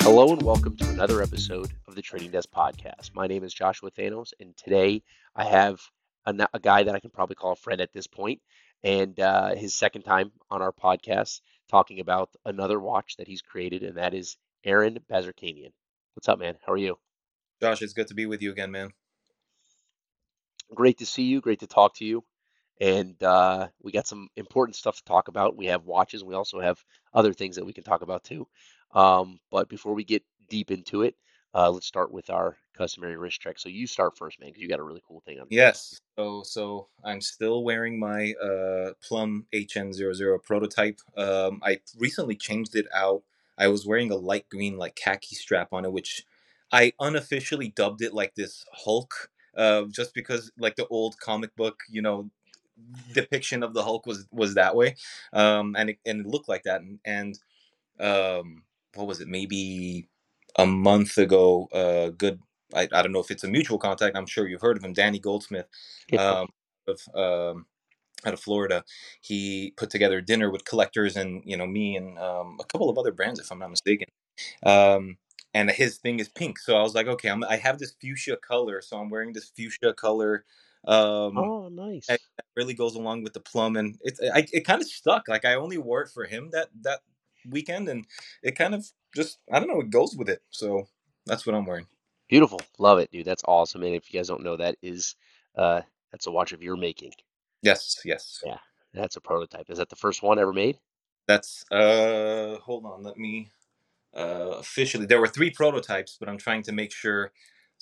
Hello and welcome to another episode of the Trading Desk Podcast. My name is Joshua Thanos, and today I have a, a guy that I can probably call a friend at this point, and uh, his second time on our podcast talking about another watch that he's created, and that is Aren Bazerkanian. What's up, man? How are you? Josh, it's good to be with you again, man. Great to see you. Great to talk to you. And uh, we got some important stuff to talk about. We have watches. We also have other things that we can talk about too. Um, but before we get deep into it, uh, let's start with our customary wrist check. So you start first, man, because you got a really cool thing on. Yes. So so I'm still wearing my uh, Plum HN00 prototype. Um, I recently changed it out. I was wearing a light green like khaki strap on it, which I unofficially dubbed it like this Hulk, uh, just because like the old comic book, you know, depiction of the Hulk was was that way, um, and it, and it looked like that. And, and um, what was it? Maybe a month ago. Uh, good. I, I don't know if it's a mutual contact. I'm sure you've heard of him, Danny Goldsmith, um, of um, out of Florida. He put together a dinner with collectors and you know me and um, a couple of other brands, if I'm not mistaken. Um, and his thing is pink, so I was like, okay, I'm, I have this fuchsia color, so I'm wearing this fuchsia color um, oh, nice. That, that really goes along with the plum, and it I, it kind of stuck. Like I only wore it for him that that weekend, and it kind of just I don't know, it goes with it. So that's what I'm wearing. Beautiful, love it, dude. That's awesome. And if you guys don't know, that is uh that's a watch of your making. Yes, yes. Yeah, that's a prototype. Is that the first one ever made? That's uh hold on, let me uh officially there were three prototypes, but I'm trying to make sure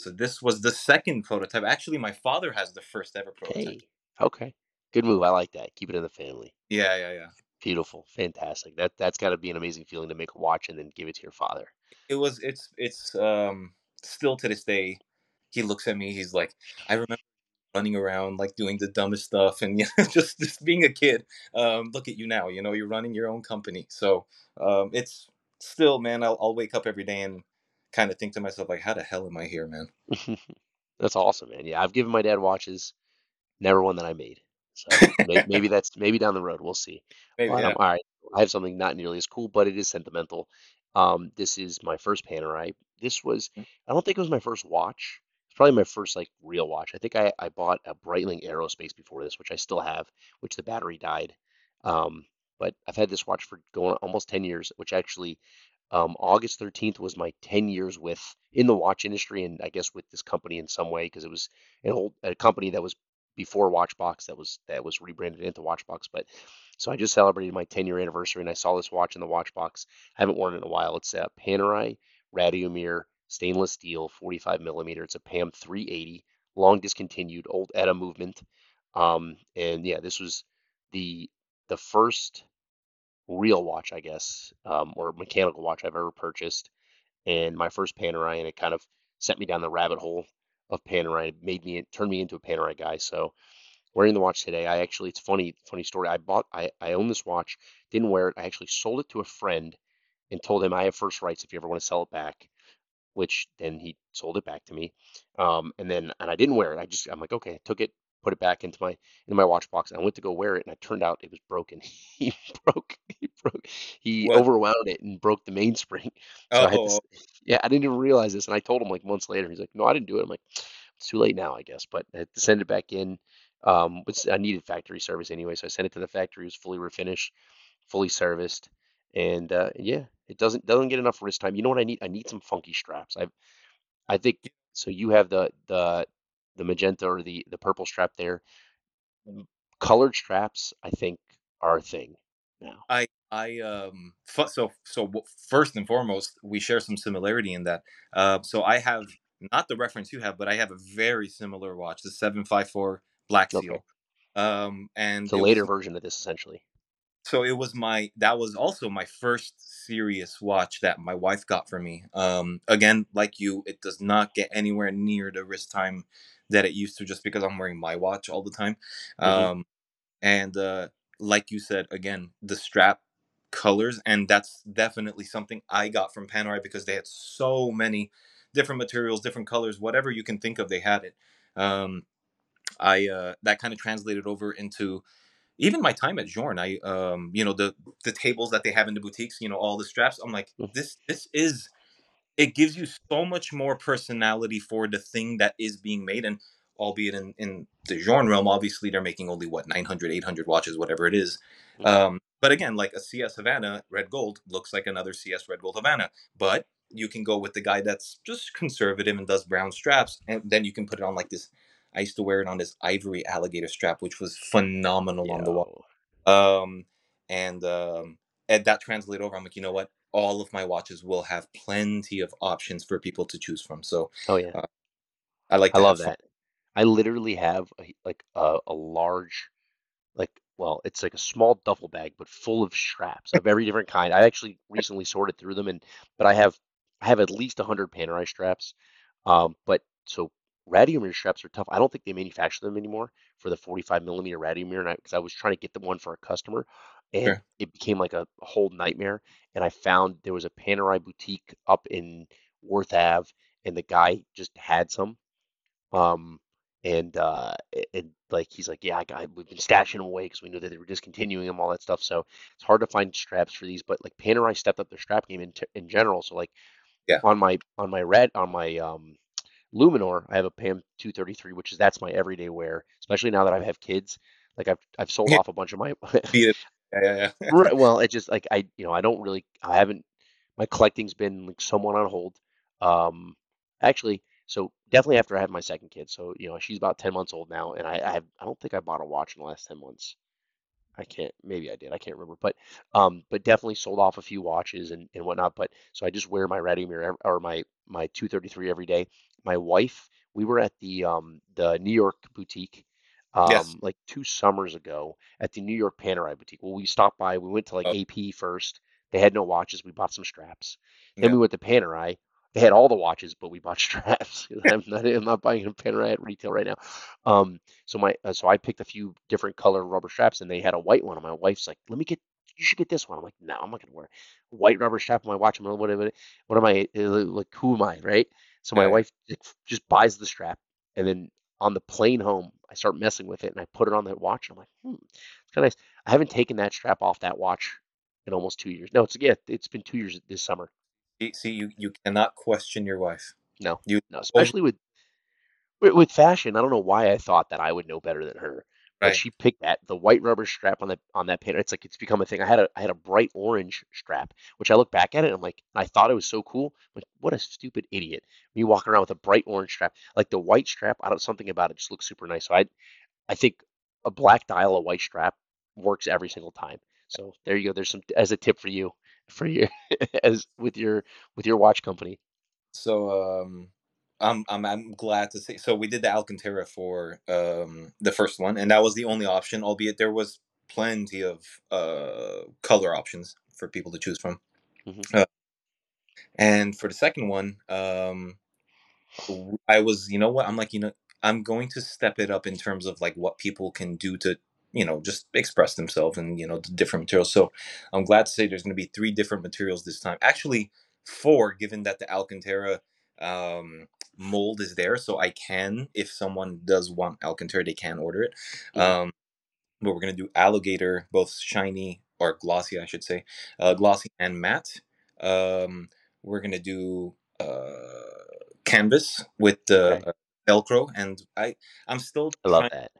so this was the second prototype. Actually, my father has the first ever prototype. Hey, okay, good move. I like that. Keep it in the family. Yeah, yeah, yeah. Beautiful, fantastic. That that's got to be an amazing feeling to make a watch and then give it to your father. It was. It's. It's. Um. Still to this day, he looks at me. He's like, I remember running around like doing the dumbest stuff and you know, just just being a kid. Um. Look at you now. You know, you're running your own company. So, um, it's still, man. I'll, I'll wake up every day and kind of think to myself like, how the hell am I here, man? that's awesome, man. Yeah, I've given my dad watches, never one that I made. So maybe, maybe that's maybe down the road. We'll see. Maybe, yeah. all right, I have something not nearly as cool, but it is sentimental. Um, this is my first Panerai. This was, Mm. I don't think it was my first watch. It's probably my first like real watch. I think I, I bought a Breitling Aerospace before this, which I still have, which the battery died. Um, but I've had this watch for going almost 10 years, which actually um, August 13th was my 10 years with in the watch industry and I guess with this company in some way because it was an old a company that was before Watchbox that was that was rebranded into Watchbox. But so I just celebrated my 10 year anniversary and I saw this watch in the Watchbox. I haven't worn it in a while. It's a Panerai Radiomir stainless steel 45 millimeter. It's a PAM 380, long discontinued, old ETA movement. Um, and yeah, this was the the first real watch, I guess, um, or mechanical watch I've ever purchased, and my first Panerai, and it kind of sent me down the rabbit hole of Panerai. It made me turned me into a Panerai guy. So wearing the watch today, I actually it's funny funny story. I bought I I own this watch, didn't wear it. I actually sold it to a friend and told him I have first rights if you ever want to sell it back. Which then he sold it back to me, um, and then and I didn't wear it. I just I'm like okay, I took it, put it back into my into my watch box. And I went to go wear it, and it turned out it was broken. he broke he broke he What? overwound it and broke the mainspring. So I to, Oh, yeah, I didn't even realize this, and I told him like months later. He's like, no, I didn't do it. I'm like, it's too late now, I guess. But I had to send it back in. Um, I needed factory service anyway, so I sent it to the factory. It was fully refinished, fully serviced, and uh, yeah, it doesn't doesn't get enough wrist time. You know what I need? I need some funky straps. I I think so. You have the the the magenta or the the purple strap there. Colored straps, I think, are a thing now. I I um so so first and foremost, we share some similarity in that. Uh, so I have not the reference you have, but I have a very similar watch, the seven five four Black Okay, Seal. Um, and it's a later was version of this essentially. so it was my that was also my first serious watch that my wife got for me. Um, again, like you, it does not get anywhere near the wrist time that it used to, just because I'm wearing my watch all the time. hmm Um, and uh, like you said, again, the strap colors, and that's definitely something I got from Panerai because they had so many different materials, different colors, whatever you can think of, they had it. Um, I uh, that kind of translated over into even my time at Journe, I um, you know, the the tables that they have in the boutiques, you know, all the straps. I'm like, Mhm. this this is it gives you so much more personality for the thing that is being made and albeit in in the Journe realm obviously they're making only what 900 800 watches whatever it is Mhm. um, but again like a cs havana red gold looks like another cs red gold havana but you can go with the guy that's just conservative and does brown straps and then you can put it on like this i used to wear it on this ivory alligator strap which was phenomenal on the wall um, and um, and that translate over. I'm like, you know what? All of my watches will have plenty of options for people to choose from. So Oh yeah. uh, I like I love fun. that. I literally have a, like a, a large, like, well, it's like a small duffel bag, but full of straps of every different kind. I actually recently sorted through them, and but I have I have at least 100 Panerai straps. Um, but so Radiomir straps are tough. I don't think they manufacture them anymore for the 45 millimeter Radiomir, and because I, was trying to get them one for a customer, and Sure. it became like a, whole nightmare. And I found there was a Panerai boutique up in Worth Ave, and the guy just had some. Um, and uh, and like he's like, yeah, I got, we've been stashing them away because we knew that they were discontinuing them, all that stuff. So it's hard to find straps for these, but like Panerai stepped up their strap game in, t in general. So like Yeah. on my on my red on my um Luminor, I have a PAM 233, which is that's my everyday wear, especially now that I have kids. Like I've I've sold Yeah. off a bunch of my. Yeah, yeah, yeah. Right, well, it just like I you know I don't really I haven't my collecting's been like somewhat on hold. Um, actually, so definitely after I have my second kid. So you know she's about 10 months old now, and I I, have, I don't think I bought a watch in the last 10 months. I can't, maybe I did, I can't remember, but um, but definitely sold off a few watches and, and whatnot. But so I just wear my Radiomir ev- or my my 233 every day. My wife, we were at the um the New York boutique Yes. um like two summers ago at the New York Panerai boutique. Well, we stopped by, we went to like Oh, AP first. They had no watches, we bought some straps. Then yeah. we went to Panerai. They had all the watches, but we bought straps. I'm not I'm not buying a Panerai at retail right now. Um, so my uh, so I picked a few different color rubber straps, and they had a white one. And my wife's like, "Let me get, you should get this one." I'm like, "No, I'm not gonna wear a white rubber strap on my watch. I'm like, what, what, what am I uh, like? Who am I, right?" So my Yeah. wife just buys the strap, and then on the plane home, I start messing with it, and I put it on that watch. And I'm like, "Hmm, it's kind of nice." I haven't taken that strap off that watch in almost two years. No, it's yeah, it's been two years this summer. See, you you cannot question your wife. No, You no, especially with with fashion, I don't know why I thought that I would know better than her, right. she picked that the white rubber strap on that on that pin. It's like it's become a thing. I had a I had a bright orange strap, which I look back at it and I'm like, I thought it was so cool. I'm like, what a stupid idiot! Me walking around with a bright orange strap, like the white strap. I don't something about it just looks super nice. So I I think a black dial, a white strap works every single time. So there you go. There's some as a tip for you for you as with your with your watch company. So um, I'm I'm I'm glad to say. So we did the Alcantara for um the first one, and that was the only option. Albeit there was plenty of uh color options for people to choose from. hmm Uh, and for the second one, um, I was, you know what? I'm like, you know, I'm going to step it up in terms of like what people can do to, you know, just express themselves and you know the different materials. So I'm glad to say there's going to be three different materials this time. Actually, four, given that the Alcantara um, mold is there, so I can, if someone does want Alcantara, they can order it. hmm Um, but we're gonna do alligator, both shiny or glossy, I should say, uh, glossy and matte. Um, we're gonna do uh, canvas with the Okay, Velcro, and I I'm still I love that.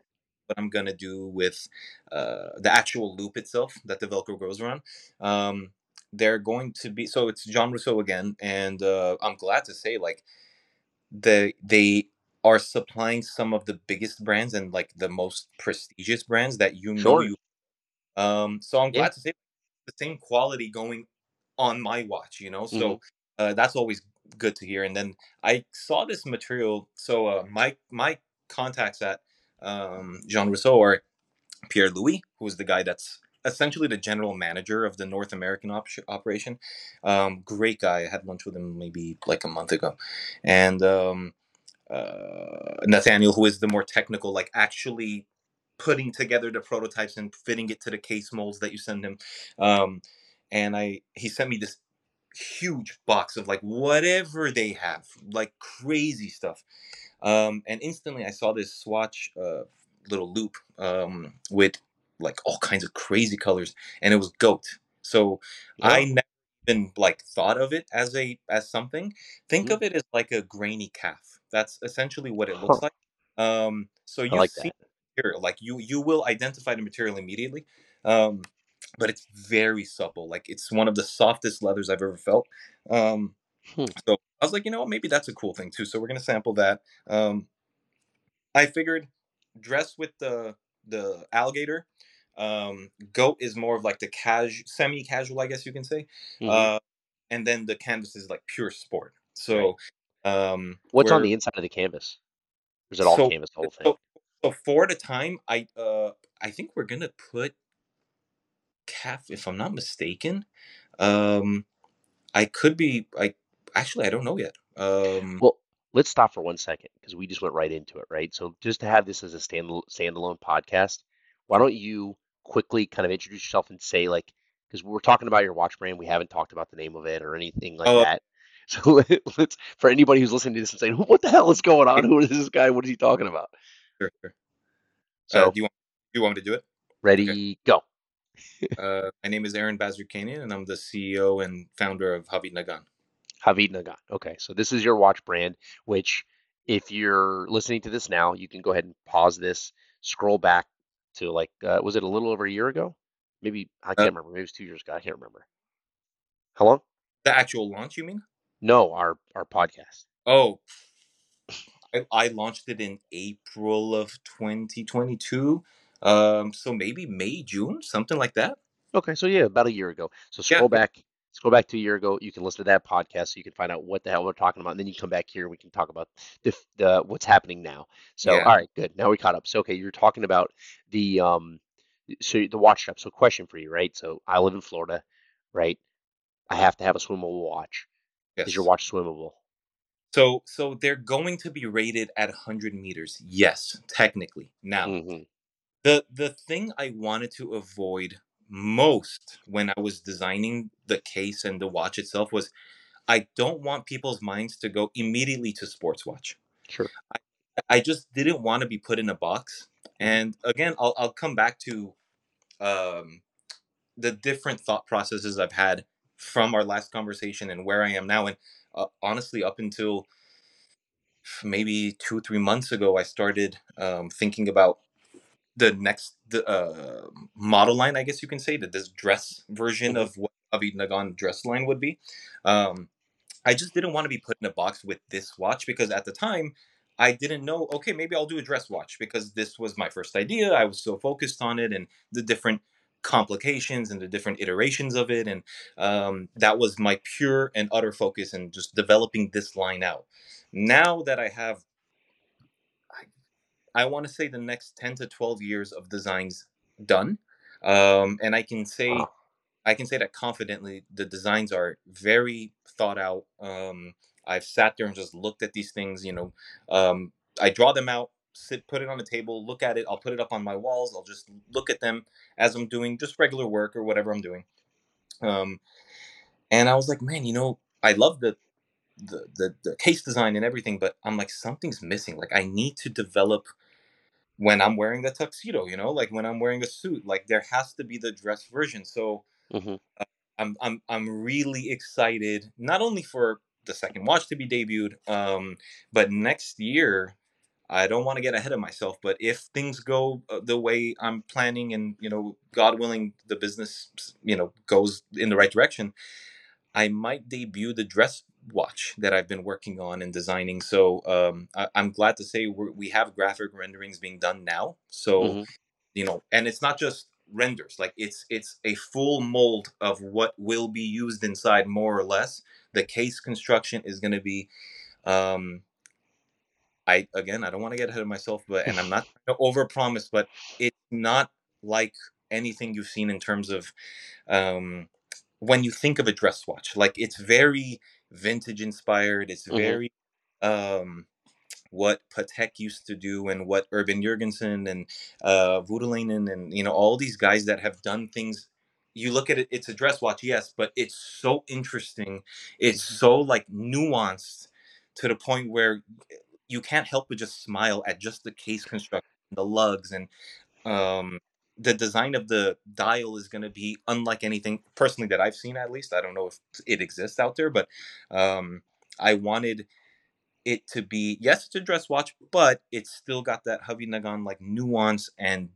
what I'm gonna do with uh, the actual loop itself that the Velcro goes around. Um, they're going to be so it's John Rousseau again, and uh, I'm glad to say like they they are supplying some of the biggest brands and like the most prestigious brands that you know Sure. you um so i'm Yeah. glad to say the same quality going on my watch you know hmm so uh, that's always good to hear and then i saw this material so uh, my my contacts at um, jean rousseau are pierre louis who's the guy that's essentially the general manager of the north american op- operation um, great guy i had lunch with him maybe like a month ago and um, uh, Nathaniel, who is the more technical, like actually putting together the prototypes and fitting it to the case molds that you send him. Um, and I he sent me this huge box of like whatever they have, like crazy stuff. Um, and instantly I saw this swatch uh, little loop um, with like all kinds of crazy colors, and it was goat. So Oh. I never even like thought of it as a as something. Think Mhm. of it as like a grainy calf. That's essentially what it looks Huh. like. Um, so you like see that. material like you you will identify the material immediately. Um, but it's very supple. Like it's one of the softest leathers I've ever felt. Um, Hmm. so I was like, you know what, maybe that's a cool thing too. So we're gonna sample that. Um, I figured dress with the the alligator. Um, goat is more of like the casual, semi-casual, I guess you can say. Mhm. Uh, and then the canvas is like pure sport. Right. So, um, What's on the inside of the canvas? Or is it all so canvas, the whole thing? so so for the time, I uh I think we're gonna put calf, if I'm not mistaken. Um, I could be. I actually I don't know yet. Um, Well, let's stop for one second because we just went right into it, right? So just to have this as a stand standalone podcast, why don't you quickly kind of introduce yourself and say like, because we're talking about your watch brand, we haven't talked about the name of it or anything like oh, that. So let's for anybody who's listening to this and saying, what the hell is going on? Who is this guy? What is he talking about? sure, sure. Uh, So do you want you want me to do it? ready, go. Uh, my name is Aren Bazerkanian, and I'm the CEO and founder of Havid Nagan. Havid Nagan. Okay, so this is your watch brand, which if you're listening to this now, you can go ahead and pause this, scroll back to like, uh, was it a little over a year ago? Maybe, I Uh, can't remember. Maybe it was two years ago. I can't remember. How long? the actual launch, you mean? No, our our podcast. Oh, I, I launched it in April of 2022. Um, so maybe May, June, something like that. Okay, so yeah, about a year ago. So scroll yeah, back, scroll back to a year ago. You can listen to that podcast so you can find out what the hell we're talking about, and then you come back here and we can talk about the the what's happening now. So yeah. all right, good. Now we caught up. So okay, you're talking about the um, so the watch strap. So question for you, right? So I live in Florida, right? I have to have a swimmable watch. Yes. Is your watch swimmable? So so they're going to be rated at 100 meters. Yes, technically. Now, Mm-hmm. the the thing I wanted to avoid most when I was designing the case and the watch itself was I don't want people's minds to go immediately to sports watch. Sure. I, I just didn't want to be put in a box. Mhm. And again, I'll I'll come back to um, the different thought processes I've had from our last conversation and where I am now. And uh, honestly, up until maybe two three months ago, I started um, thinking about the next the, uh, model line, I guess you can say, that this dress version Mhm. of what Havid Nagan dress line would be. Um, I just didn't want to be put in a box with this watch because at the time I didn't know, okay, maybe I'll do a dress watch because this was my first idea. I was so focused on it and the different complications and the different iterations of it. And um, that was my pure and utter focus in just developing this line out. Now that I have, I, want to say the next 10 to 12 years of designs done. Um, and I can say, Wow. I can say that confidently. The designs are very thought out. Um, I've sat there and just looked at these things. You know, um, I draw them out, sit, put it on the table, look at it. I'll put it up on my walls. I'll just look at them as I'm doing just regular work or whatever I'm doing. Um, and I was like, man, you know, I love the, the the the case design and everything, but I'm like, something's missing. Like, I need to develop when I'm wearing the tuxedo. You know, like when I'm wearing a suit. Like there has to be the dress version. So Mm-hmm. I'm I'm I'm really excited not only for the second watch to be debuted, um, but next year. I don't want to get ahead of myself, but if things go uh, the way I'm planning, and you know, God willing, the business you know goes in the right direction, I might debut the dress watch that I've been working on and designing. So um, I, I'm glad to say we're, we have graphic renderings being done now. So Mm-hmm. you know and it's not just renders like it's it's a full mold of what will be used inside more or less the case construction is going to be um i again i don't want to get ahead of myself but and i'm not trying to overpromise but it's not like anything you've seen in terms of um when you think of a dress watch like it's very vintage inspired it's Mm-hmm. very um what Patek used to do and what Urban Jurgensen and uh, Voutilainen and you know all these guys that have done things. You look at it; it's a dress watch, yes, but it's so interesting. It's Mm-hmm. so like nuanced to the point where you can't help but just smile at just the case construction, the lugs, and um, the design of the dial is going to be unlike anything personally that I've seen. At least I don't know if it exists out there, but um, I wanted it to be yes, it's a dress watch, but it's still got that Havid Nagan like nuance and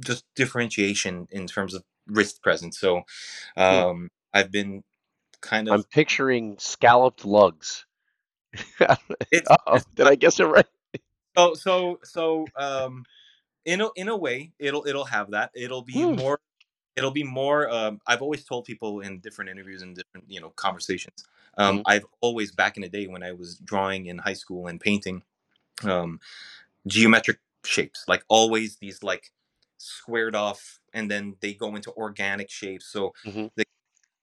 just differentiation in terms of wrist presence. So Hmm. um, I've been kind of I'm picturing scalloped lugs. did I guess it right? Oh, so so um in a in a way it'll it'll have that it'll be Hmm. more it'll be more um i've always told people in different interviews and different you know conversations um Mhm. i've always back in the day when i was drawing in high school and painting um geometric shapes like always these like squared off and then they go into organic shapes so Mhm. they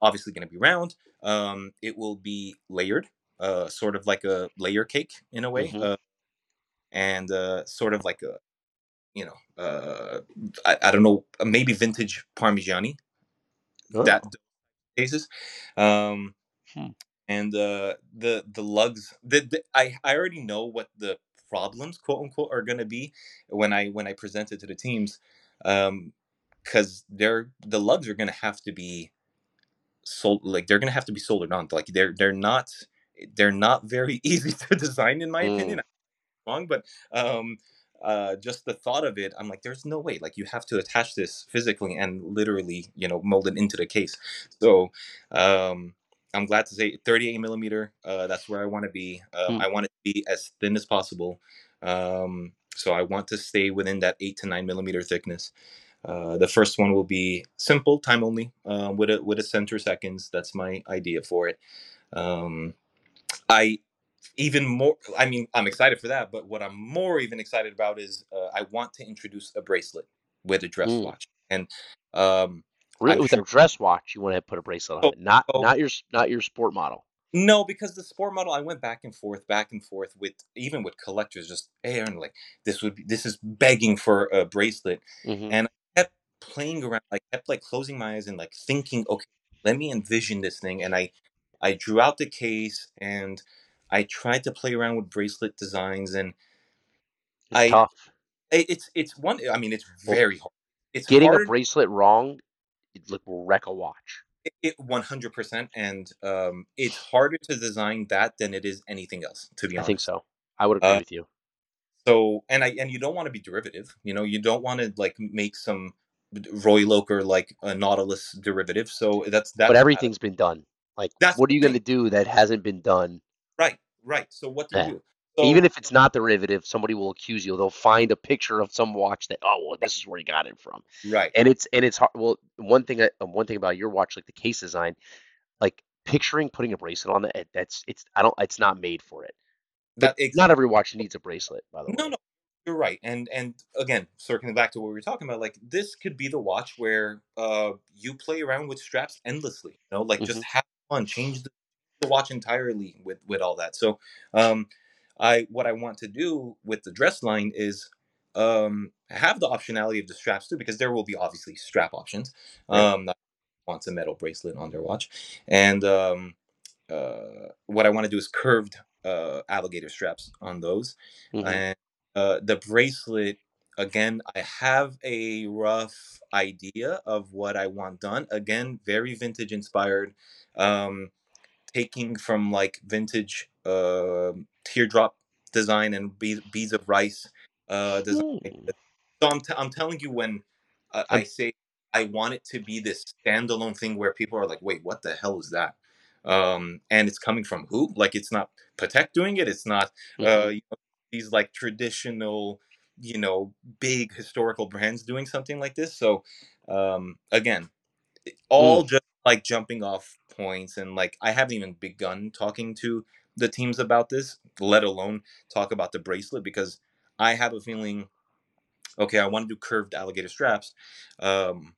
obviously going to be round um it will be layered uh sort of like a layer cake in a way Mhm. uh, and uh sort of like a you know uh i, I don't know maybe vintage parmigiani Oh. that cases um Hmm. and uh the the lugs the, the i i already know what the problems quote unquote are going to be when i when i present it to the teams um because they're the lugs are going to have to be sold like they're going to have to be soldered on like they're they're not they're not very easy to design in my Mm. opinion I'm wrong but um uh just the thought of it i'm like there's no way like you have to attach this physically and literally you know mold it into the case so um i'm glad to say 38 millimeter uh that's where i want to be Hmm. i want it to be as thin as possible um so i want to stay within that 8 to 9 millimeter thickness uh, the first one will be simple, time only, um, with a with a center seconds. That's my idea for it. Um, I even more. I mean, I'm excited for that. But what I'm more even excited about is uh, I want to introduce a bracelet with a dress Mm. watch, and um, Really, with sure. a dress watch, you want to put a bracelet on So, it, not so not your not your sport model. no, because the sport model, I went back and forth, back and forth with even with collectors. Just hey, like this would be, this is begging for a bracelet, hmm and I kept playing around. I kept like closing my eyes and like thinking, okay, let me envision this thing. And I, I drew out the case and I tried to play around with bracelet designs. And It's I, tough. it- it's it's one. I mean, it's very hard. It's getting a bracelet wrong, it like, will wreck a watch. It, it 100%, and um, it's harder to design that than it is anything else. To be honest, I think so. I would agree Uh, with you. So and I and you don't want to be derivative. You know, you don't want to like make some Roy Loker like a Nautilus derivative. So that's that. But everything's been done. Like, that's what are you going to do that hasn't been done? Right. So what do you Eh. do? Even if it's not derivative, somebody will accuse you. They'll find a picture of some watch that, oh, well, this is where he got it from. right, And it's and it's hard. Well, one thing I- one thing about your watch, like the case design, like picturing putting a bracelet on it, that's it's I don't it's not made for it. That ex- not every watch needs a bracelet, by the way. no, no, you're right. And and again, circling back to what we were talking about, like this could be the watch where uh you play around with straps endlessly. You know, like just Mhm. have fun, change the watch entirely with with all that. So um I what I want to do with the dress line is um have the optionality of the straps too, because there will be obviously strap options. Um not wants a metal bracelet on their watch. And um uh, what I want to do is curved uh, alligator straps on those, Mhm. and uh, the bracelet. Again, I have a rough idea of what I want done. Again, very vintage inspired, um, taking from like vintage uh, teardrop design and beads, beads of rice uh, design. Hmm. So I'm, t- I'm telling you when uh, I say I want it to be this standalone thing where people are like, wait, what the hell is that? Um, and it's coming from who? Like, it's not Patek doing it. It's not uh, Mhm. you know, these like traditional, you know, big historical brands doing something like this. So, um, again, all just like jumping off points. And like, I haven't even begun talking to the teams about this, let alone talk about the bracelet, because I have a feeling okay, I want to do curved alligator straps. Um,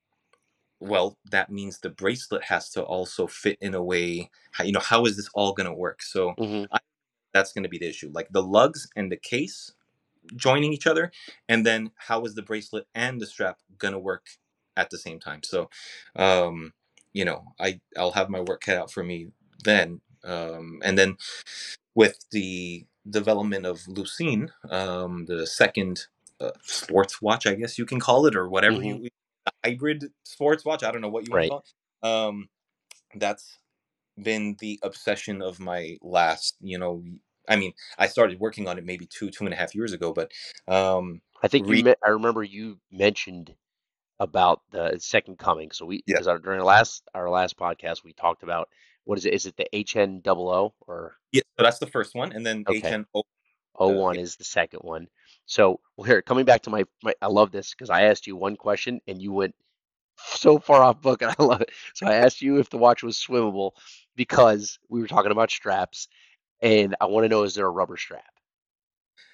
well, that means the bracelet has to also fit in a way. How, you know, how is this all going to work? So Mhm. that's going to be the issue. Like the lugs and the case joining each other, and then how is the bracelet and the strap going to work at the same time? So, um, you know, I I'll have my work cut out for me then. Um, and then with the development of Lucine, um, the second uh, sports watch, I guess you can call it, or whatever Mhm. you hybrid sports watch. I don't know what you want Right. to call it. Um, that's been the obsession of my last, you know, I mean, I started working on it maybe two, two and a half years ago, but um, I think you re- me- I remember you mentioned about the second coming. So we Yeah. because our, during our last our last podcast we talked about what is it? Is it the HN double O or yeah, so that's the first one, and then Okay. O1 yeah. is the second one. So well, here coming back to my, my I love this because I asked you one question and you went so far off book and I love it. So I asked you if the watch was swimmable because we were talking about straps and I want to know is there a rubber strap?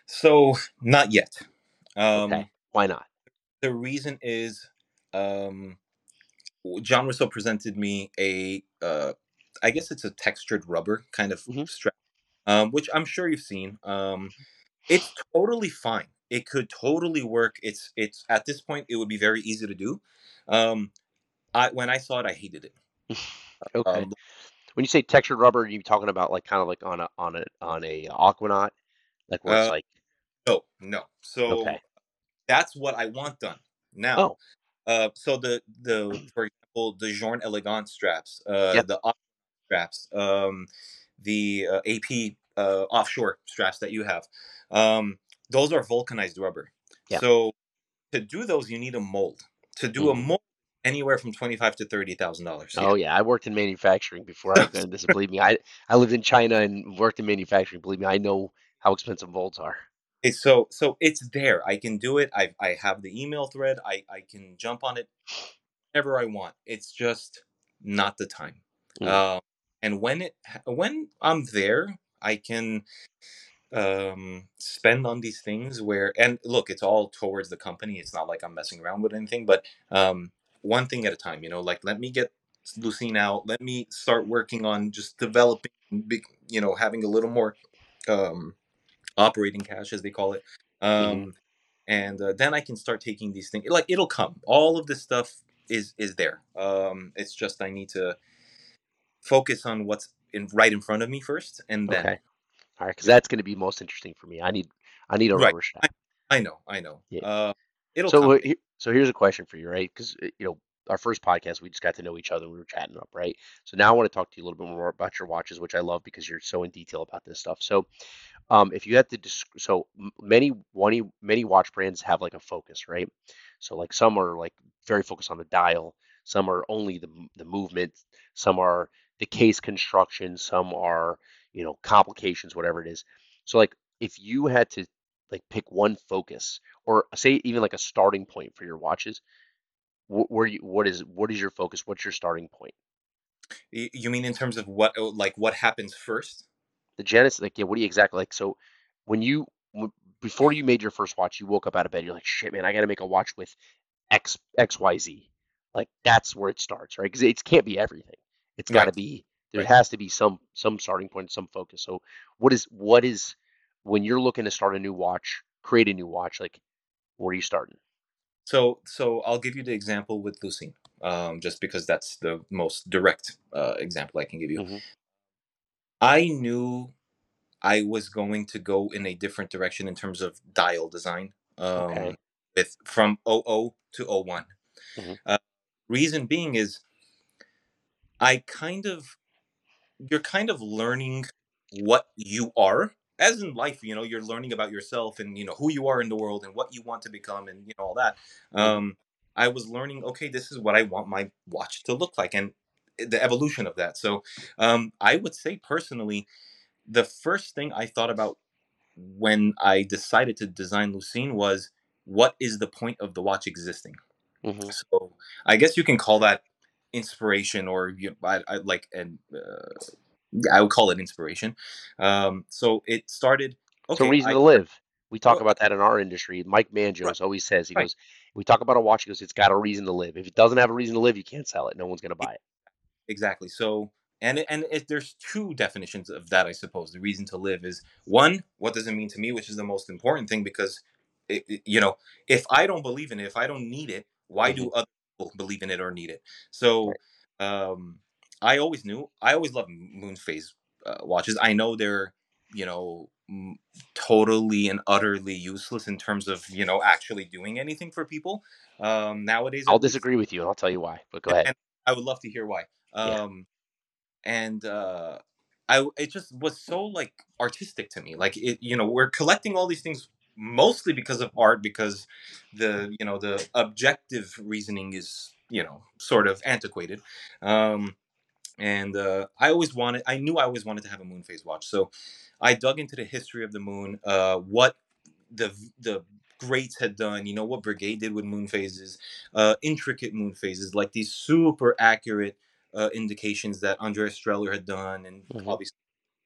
So not yet. Um, Okay. Why not? The reason is, um, John Rousseau presented me a, uh, I guess it's a textured rubber kind of Mhm. strap, um, which I'm sure you've seen. Um, it's totally fine. It could totally work. It's it's at this point it would be very easy to do. Um, I when I saw it, I hated it. Okay. Um, When you say textured rubber, are you talking about like kind of like on a on a on a Aquanaut, like where it's Uh, like no, no. So okay, that's what I want done now. oh Uh, so the the for example the Journe Elegant straps, uh, Yep. the off straps, um, the uh, AP uh, offshore straps that you have, um, those are vulcanized rubber. Yeah. So to do those, you need a mold. To do a Mhm. mold, anywhere from twenty five to thirty thousand dollars. oh yeah, I worked in manufacturing before I this. Believe me, I I lived in China and worked in manufacturing. Believe me, I know how expensive molds are. It's so so it's there. I can do it. I I have the email thread. I I can jump on it whenever I want. It's just not the time. Mm. Um, and when it when I'm there, I can um spend on these things where and look it's all towards the company it's not like i'm messing around with anything but um one thing at a time you know like let me get lucine out let me start working on just developing big you know having a little more um operating cash as they call it um and uh, then i can start taking these things like it'll come all of this stuff is is there um it's just i need to focus on what's in right in front of me first and then Okay, all right, because that's going to be most interesting for me. I need I need a Right. rubber strap. i know i know Yeah. uh it'll So come uh, so here's a question for you, right? Because you know our first podcast we just got to know each other we were chatting up, right? So now I want to talk to you a little bit more about your watches, which I love because you're so in detail about this stuff. So um, if you had to, desc- so many one many watch brands have like a focus, right? So like some are like very focused on the dial, some are only the the movement, some are the case construction, some are you know complications, whatever it is. So like if you had to like pick one focus or say even like a starting point for your watches, wh- where you what is what is your focus? What's your starting point? You mean in terms of what oh, like what happens first The Genesis, like yeah, what do you exactly like? So when you before you made your first watch, you woke up out of bed, you're like, shit, man, I got to make a watch with X X Y Z. Like that's where it starts, right? Because it can't be everything. It's got to Right. be there Right. has to be some some starting point, some focus. So what is what is when you're looking to start a new watch, create a new watch, like where are you starting? So so i'll give you the example with lucine um just because that's the most direct uh example i can give you Mhm. i knew i was going to go in a different direction in terms of dial design um Okay. with from 00 to 01 Mhm. uh, reason being is i kind of you're kind of learning what you are as in life you know you're learning about yourself and you know who you are in the world and what you want to become and you know all that. Um i was learning okay this is what i want my watch to look like and the evolution of that. So um i would say personally the first thing i thought about when i decided to design lucine was what is the point of the watch existing? Mhm. so I guess you can call that inspiration, or you, I, I like, and uh, I would call it inspiration. Um, so it started. It's a Okay, reason I to live. We talk well, about that in our industry. Mike right, always says, he right, goes, we talk about a watch, he goes, it's got a reason to live. If it doesn't have a reason to live, you can't sell it. No one's going to buy it. exactly. So and and it, there's two definitions of that, I suppose. The reason to live is one, what does it mean to me, which is the most important thing, because it, it- you know, if I don't believe in it, if I don't need it, why hmm do other people believe in it or need it? So Right. um, I always knew. I always loved moon phase uh, watches. I know they're you know totally and utterly useless in terms of you know actually doing anything for people um nowadays i'll disagree with you and i'll tell you why but go ahead and i would love to hear why um yeah. and uh i it just was so like artistic to me like it you know we're collecting all these things mostly because of art because the you know the objective reasoning is you know sort of antiquated um and uh, I always wanted, I knew I always wanted to have a moon phase watch. So I dug into the history of the moon, uh, what the the greats had done, you know, what Breguet did with moon phases, uh, intricate moon phases, like these super accurate uh, indications that Andreas Strehler had done, and mm-hmm. obviously,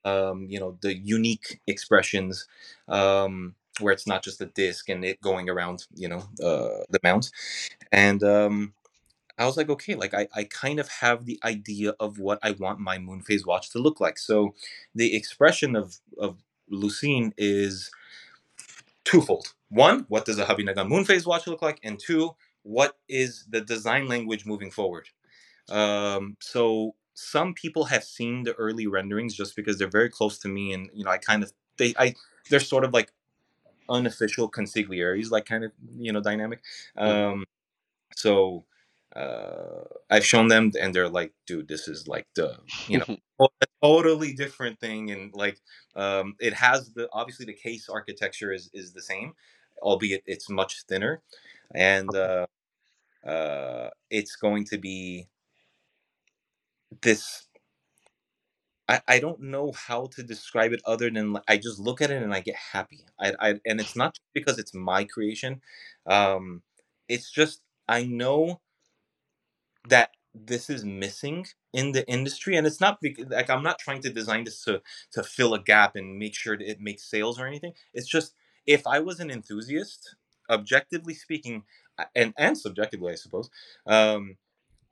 um, you know, the unique expressions um, where it's not just a disc and it going around, you know, uh, the mount. And um, I was like, okay, like I, I kind of have the idea of what I want my moon phase watch to look like. So the expression of, of Lucine is twofold. One, what does a Havid Nagan moon phase watch look like? And two, what is the design language moving forward? Um, so some people have seen the early renderings just because they're very close to me and you know I kind of they I they're sort of like unofficial consigliaries like kind of you know dynamic. Um, so uh, I've shown them and they're like, dude, this is like the, you know, a totally different thing. And like, um, it has the, obviously the case architecture is, is the same, albeit it's much thinner. And, uh, uh, it's going to be this, I, I don't know how to describe it other than I just look at it and I get happy. I, I and it's not because it's my creation. Um, it's just, I know that this is missing in the industry and it's not because, like i'm not trying to design this to to fill a gap and make sure that it makes sales or anything it's just if i was an enthusiast objectively speaking and and subjectively i suppose um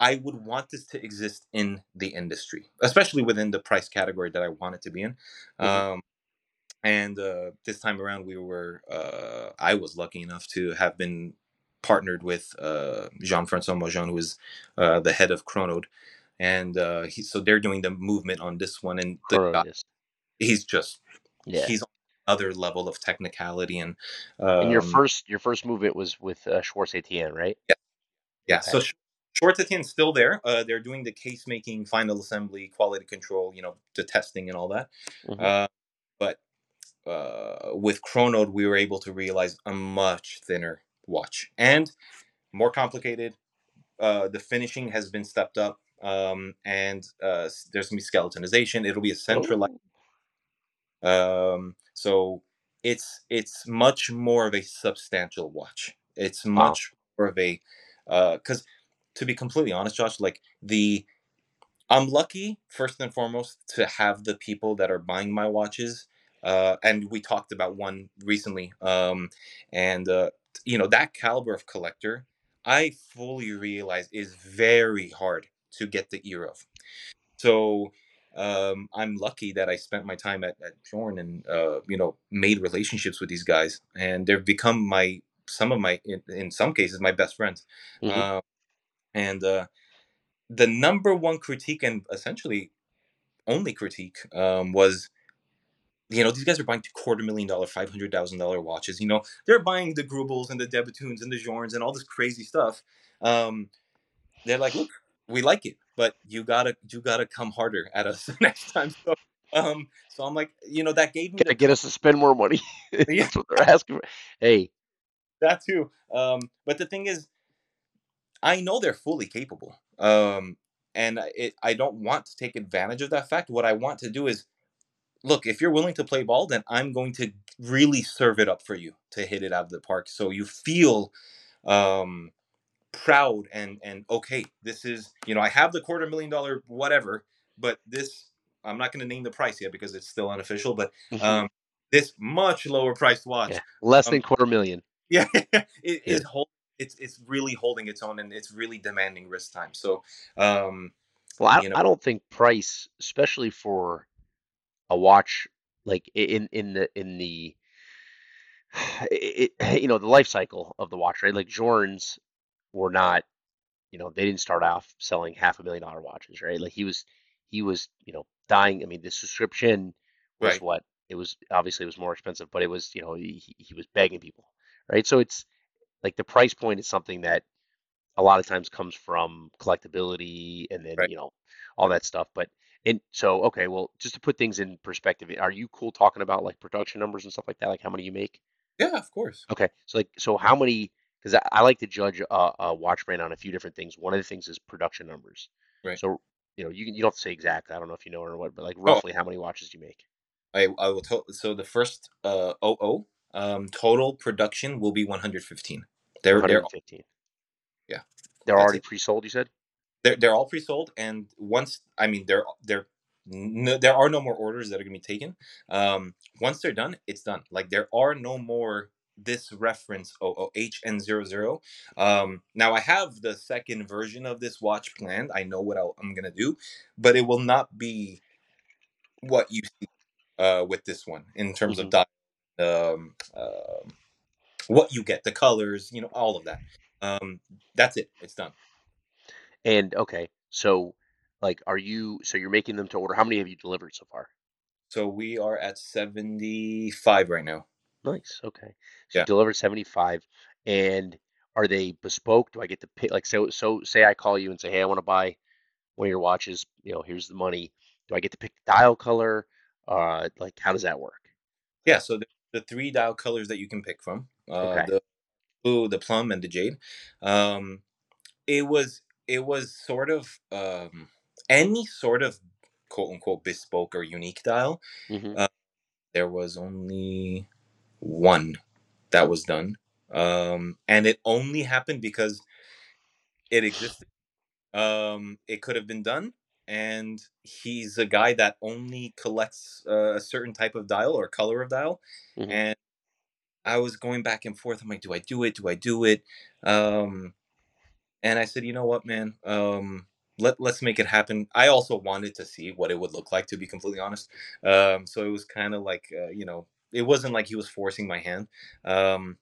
i would want this to exist in the industry especially within the price category that i want it to be in mm-hmm. um and uh this time around we were uh i was lucky enough to have been partnered with uh, Jean-Francois Mojon, who is uh, the head of Chronode, and uh, he, so they're doing the movement on this one, and guy, he's just yeah. he's on other level of technicality and. Um, and your um first your first movement was with uh, Schwarz Etienne, right? Yeah, yeah. Okay. So Schwarz Etienne's still there. Uh, they're doing the case making, final assembly, quality control, you know, the testing and all that. Mm-hmm. Uh, but uh, with Chronode, we were able to realize a much thinner watch and more complicated. Uh, the finishing has been stepped up, um, and uh, there's gonna be skeletonization. It'll be a centralized. Um, so it's it's much more of a substantial watch. It's much wow. more of a because uh, to be completely honest, Josh, like the I'm lucky first and foremost to have the people that are buying my watches. Uh, and we talked about one recently, um, and uh, you know that caliber of collector i fully realize is very hard to get the ear of so um, i'm lucky that i spent my time at, at Journe and uh, you know made relationships with these guys and they've become my some of my in, in some cases my best friends mm-hmm. uh, and uh, the number one critique and essentially only critique um, was you know, these guys are buying quarter million dollar, five hundred thousand dollar watches. You know, they're buying the Greubels and the De and the Journes and all this crazy stuff. Um, they're like, look, we like it, but you gotta you gotta come harder at us next time. So, um, so I'm like, you know, that gave me to get us to spend more money. That's what they're asking. For. Hey, that too. Um, but the thing is, I know they're fully capable. Um, and it, I don't want to take advantage of that fact. What I want to do is look, if you're willing to play ball, then I'm going to really serve it up for you to hit it out of the park. So you feel um, proud and and okay, this is you know I have the quarter million dollar whatever, but this I'm not going to name the price yet because it's still unofficial. But mm-hmm. um, this much lower priced watch, yeah, less um, than quarter million. Yeah, it yeah. is hold, it's it's really holding its own and it's really demanding wrist time. So, um, well, I, you know, I don't think price, especially for a watch like in in the in the it, you know the life cycle of the watch right like journes were not you know they didn't start off selling half a million dollar watches right like he was he was you know dying i mean the subscription was right. what it was obviously it was more expensive, but it was you know he, he was begging people, right? So it's like the price point is something that a lot of times comes from collectability and then Right. you know all that stuff. But and so okay, well just to put things in perspective, are you cool talking about like production numbers and stuff like that, like how many you make? Yeah, of course. Okay, so like so how many? Because I, I like to judge a, a watch brand on a few different things. One of the things is production numbers. Right. So you know you can you don't have to say exactly. I don't know if you know or what, but like Oh, roughly how many watches do you make? I I will tell. So the first uh OO um total production will be 115. They're they're yeah, They're that's already it. pre-sold, you said? They're they're all pre-sold, and once I mean they're they're no, there are no more orders that are gonna be taken. Um, once they're done, it's done. Like there are no more this reference OO HN00. Um, now I have the second version of this watch planned. I know what I'll, I'm gonna do, but it will not be what you see uh with this one in terms of hmm dot um, um what you get, the colors, you know, all of that. Um, that's it. It's done. And okay, so like are you so you're making them to order. How many have you delivered so far? So we are at 75 right now. Nice. Okay. So you delivered 75 and are they bespoke? Do I get to pick like so so say I call you and say, "Hey, I want to buy one of your watches, you know, here's the money." Do I get to pick the dial color? Uh like how does that work? Yeah. So the, the three dial colors that you can pick from, uh, Okay. the blue, the plum, and the jade. Um, it was it was sort of um, any sort of quote unquote bespoke or unique dial. hmm Uh, there was only one that was done, um, and it only happened because it existed. Um, it could have been done, and he's a guy that only collects uh, a certain type of dial or color of dial, hmm and I was going back and forth. I'm like, do I do it? Do I do it? Um, and I said, you know what, man? Um, let let's make it happen. I also wanted to see what it would look like, to be completely honest. Um, so it was kind of like, uh, you know, it wasn't like he was forcing my hand. Um,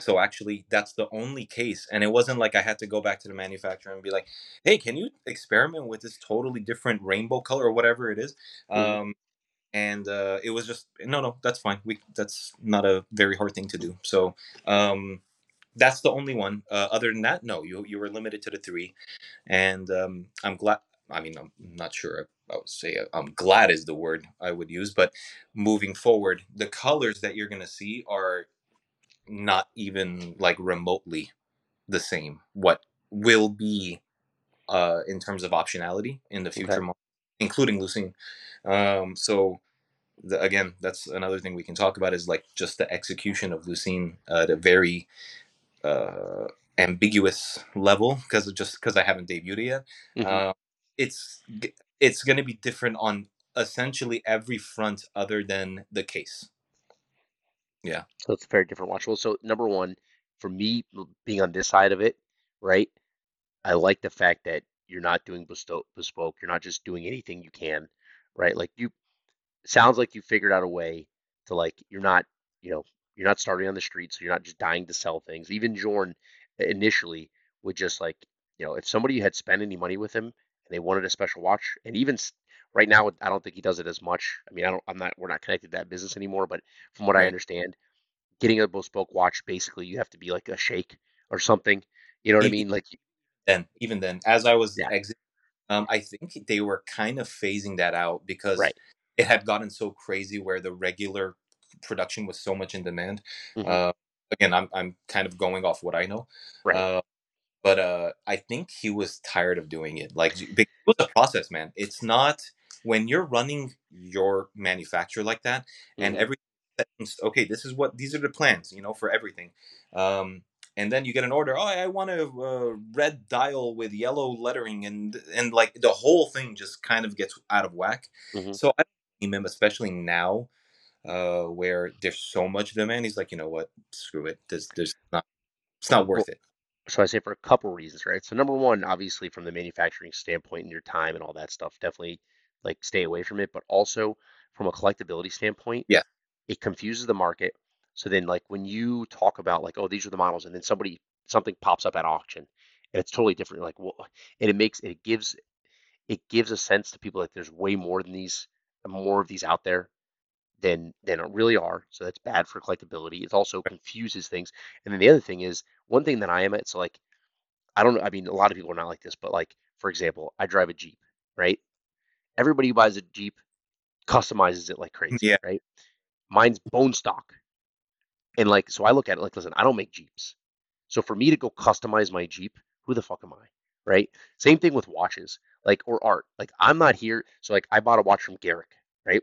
so actually, that's the only case, and it wasn't like I had to go back to the manufacturer and be like, hey, can you experiment with this totally different rainbow color or whatever it is? hmm Um, and uh, it was just no no that's fine we that's not a very hard thing to do so um, that's the only one uh, other than that no you you were limited to the three and um, i'm glad i mean i'm not sure i would say uh, i'm glad is the word i would use but moving forward the colors that you're going to see are not even like remotely the same what will be uh, in terms of optionality in the Okay. future including Lucine. Um, so the, again, that's another thing we can talk about is like just the execution of Lucine at a very uh, ambiguous level because just because I haven't debuted it yet. hmm Uh, it's it's going to be different on essentially every front other than the case. Yeah. So it's a very different watch. Well, so number one, for me being on this side of it, right? I like the fact that you're not doing bespoke. You're not just doing anything you can, right? Like you sounds like you figured out a way to like you're not, you know, you're not starting on the street, so you're not just dying to sell things. Even Journe initially would just like, you know, if somebody had spent any money with him and they wanted a special watch, and even right now, I don't think he does it as much. I mean, I don't, I'm not, we're not connected to that business anymore, but from what I understand, getting a bespoke watch, basically you have to be like a sheikh or something. You know what I mean? Like, then, even then, as I was yeah, exiting, um, I think they were kind of phasing that out because right. it had gotten so crazy where the regular production was so much in demand. hmm Uh, again, I'm I'm kind of going off what I know, right. uh, but uh, I think he was tired of doing it. Like it was a process, man. It's not when you're running your manufacturer like that, and hmm every okay, this is what these are the plans, you know, for everything. Um, and then you get an order. Oh, I want a uh, red dial with yellow lettering, and and like the whole thing just kind of gets out of whack. hmm So I blame him, especially now, uh, where there's so much demand. He's like, you know what, screw it. There's there's not it's not worth it. so I say for a couple reasons, right? So number one, obviously from the manufacturing standpoint and your time and all that stuff, definitely like stay away from it. But also from a collectability standpoint, Yeah, it confuses the market. So then like when you talk about like, oh, these are the models, and then somebody something pops up at auction and it's totally different. You're like, well, and it makes it gives it gives a sense to people like there's way more than these more of these out there than than it really are. So that's bad for collectability. It also confuses things. And then the other thing is one thing that I am at. So like I don't. I mean, a lot of people are not like this, but like for example, I drive a Jeep, right? Everybody who buys a Jeep customizes it like mm, crazy, Yeah. right? Mine's bone stock. And like, so I look at it like, listen, I don't make Jeeps. So for me to go customize my Jeep, who the fuck am I? Right? Same thing with watches, like or art. Like I'm not here. So like I bought a watch from Garrick, right?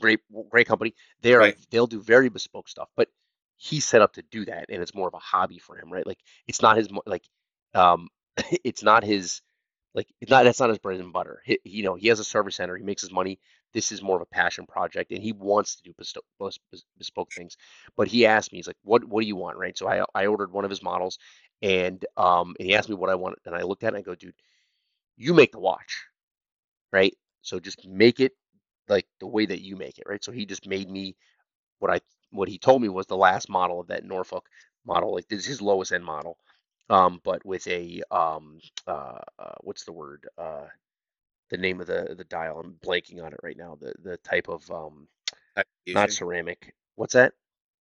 Great, great company. They're Right. they'll do very bespoke stuff, but he's set up to do that, and it's more of a hobby for him, right? Like it's not his like, um, it's not his like it's not that's not his bread and butter. He, you know, he has a service center. He makes his money. This is more of a passion project, and he wants to do bespoke, bespoke things. But he asked me, he's like, "What what do you want?" Right? So I I ordered one of his models, and um, and he asked me what I wanted, and I looked at it and I go, "Dude, you make the watch, right? So just make it like the way that you make it, right?" So he just made me what I what he told me was the last model of that Norfolk model. Like this is his lowest end model, um, but with a um, uh, uh, what's the word? Uh, the name of the the dial. I'm blanking on it right now. The the type of um, Type of not ceramic. What's that?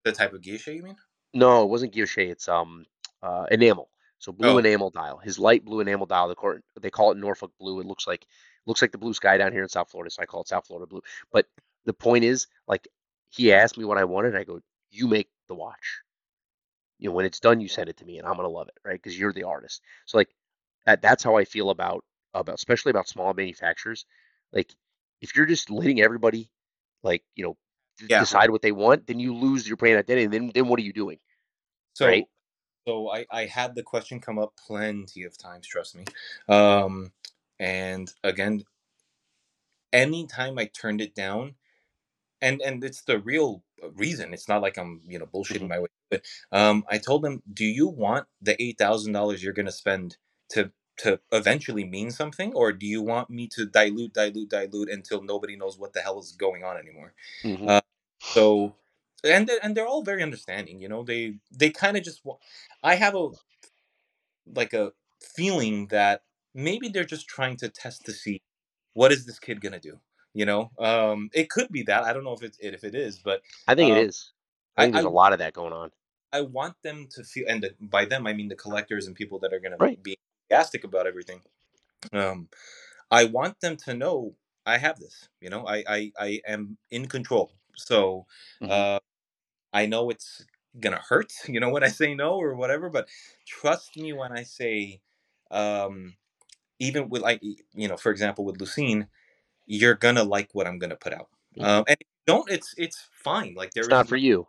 The type of guilloche, you mean? No, it wasn't guilloche. It's um uh, enamel. So blue Oh, enamel dial. His light blue enamel dial. The court, they call it Norfolk blue. It looks like looks like the blue sky down here in South Florida, so I call it South Florida blue. But the point is, like, he asked me what I wanted. And I go, you make the watch. You know, when it's done, you send it to me, and I'm gonna love it, right? Because you're the artist. So like, that, that's how I feel about about especially about small manufacturers. Like, if you're just letting everybody like you know yeah. decide what they want, then you lose your brand identity. And then then what are you doing, right? So, so I I had the question come up plenty of times. Trust me. Um, and again, anytime I turned it down, and and it's the real uh, reason. It's not like I'm you know bullshitting hmm my way. But um, I told them, do you want the eight thousand dollars you're going to spend to to eventually mean something, or do you want me to dilute, dilute, dilute until nobody knows what the hell is going on anymore? hmm Uh, so, and they're, and they're all very understanding. You know, they they kind of just. I have a like a feeling that maybe they're just trying to test to see what is this kid gonna do. You know, um, it could be that I don't know if it's if it is, but I think it um, is. I I, think there's I a lot of that going on. I want them to feel, and the, by them I mean the collectors and people that are going to Right. be enthusiastic about everything. Um, I want them to know I have this. You know, I I, I am in control. So hmm uh, I know it's gonna hurt. You know when I say no or whatever, but trust me when I say, um, even with like you know, for example, with Lucine, you're gonna like what I'm gonna put out. hmm Um, and if you don't, it's it's fine. Like there is not for you.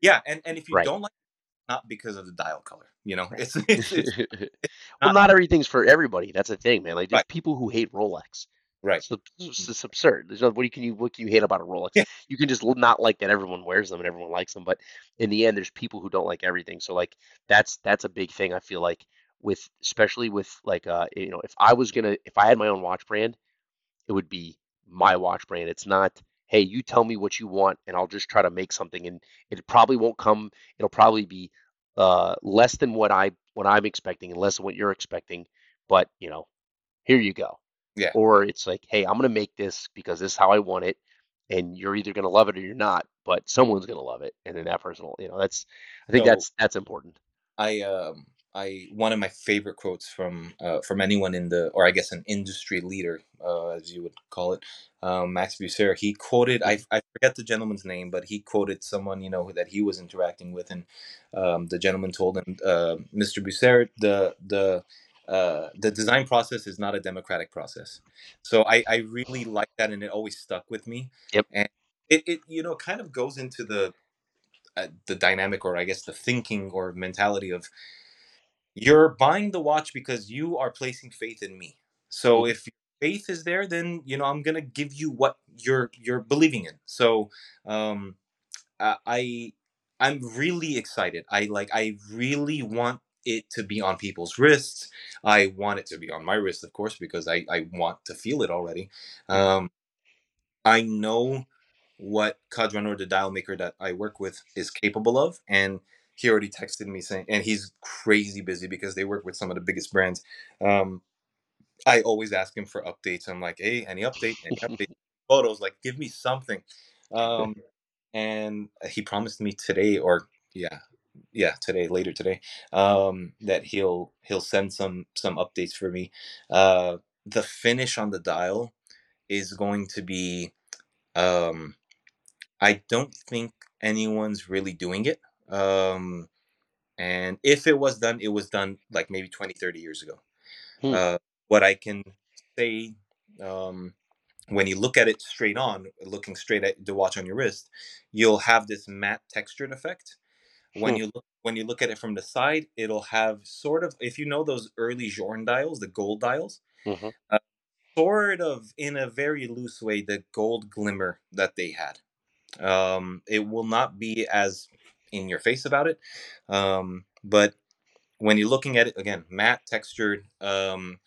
yeah, and and if you Right. don't like, it, not because of the dial color. You know, Right. it's it's it's well, not not everything's for everybody. That's the thing, man. Like there's right. people who hate Rolex. Right. So it's, it's absurd. There's no what can you what can you hate about a Rolex? Yeah. You can just not like that everyone wears them and everyone likes them, but in the end, there's people who don't like everything. So like that's that's a big thing. I feel like with especially with like uh you know if I was gonna if I had my own watch brand, it would be my watch brand. It's not, hey, you tell me what you want and I'll just try to make something and it probably won't come, it'll probably be uh less than what I what I'm expecting and less than what you're expecting, but you know, here you go. Yeah. Or it's like, hey, I'm gonna make this because this is how I want it and you're either gonna love it or you're not, but someone's gonna love it and then that person will, you know, that's I think So that's that's important. I um I one of my favorite quotes from uh, from anyone in the or I guess an industry leader uh, as you would call it um, Max Büsser he quoted I, I forget the gentleman's name but he quoted someone you know that he was interacting with and um, the gentleman told him uh, Mr. Büsser the the uh, the design process is not a democratic process so I, I really like that and it always stuck with me Yep. and it, it you know kind of goes into the uh, the dynamic or I guess the thinking or mentality of you're buying the watch because you are placing faith in me. So hmm if faith is there, then you know I'm gonna give you what you're you're believing in. So um, I I'm really excited. I like I really want it to be on people's wrists. I want it to be on my wrist, of course, because I I want to feel it already. Um, I know what Cadranor, the dial maker that I work with, is capable of. And he already texted me saying, and he's crazy busy because they work with some of the biggest brands. Um, I always ask him for updates. I'm like, hey, any update? Any update? Photos, like, give me something. Um, and he promised me today, or yeah, yeah, today, later today, um, that he'll he'll send some some updates for me. Uh, the finish on the dial is going to be. Um, I don't think anyone's really doing it. Um, and if it was done, it was done like maybe 20, 30 years ago. Hmm. Uh, what I can say, um, when you look at it straight on, looking straight at the watch on your wrist, you'll have this matte textured effect. When Hmm. you look when you look at it from the side, it'll have sort of if you know those early Journe dials, the gold dials, hmm uh, sort of in a very loose way, the gold glimmer that they had. Um, it will not be as in your face about it, um, but when you're looking at it again, matte textured, um,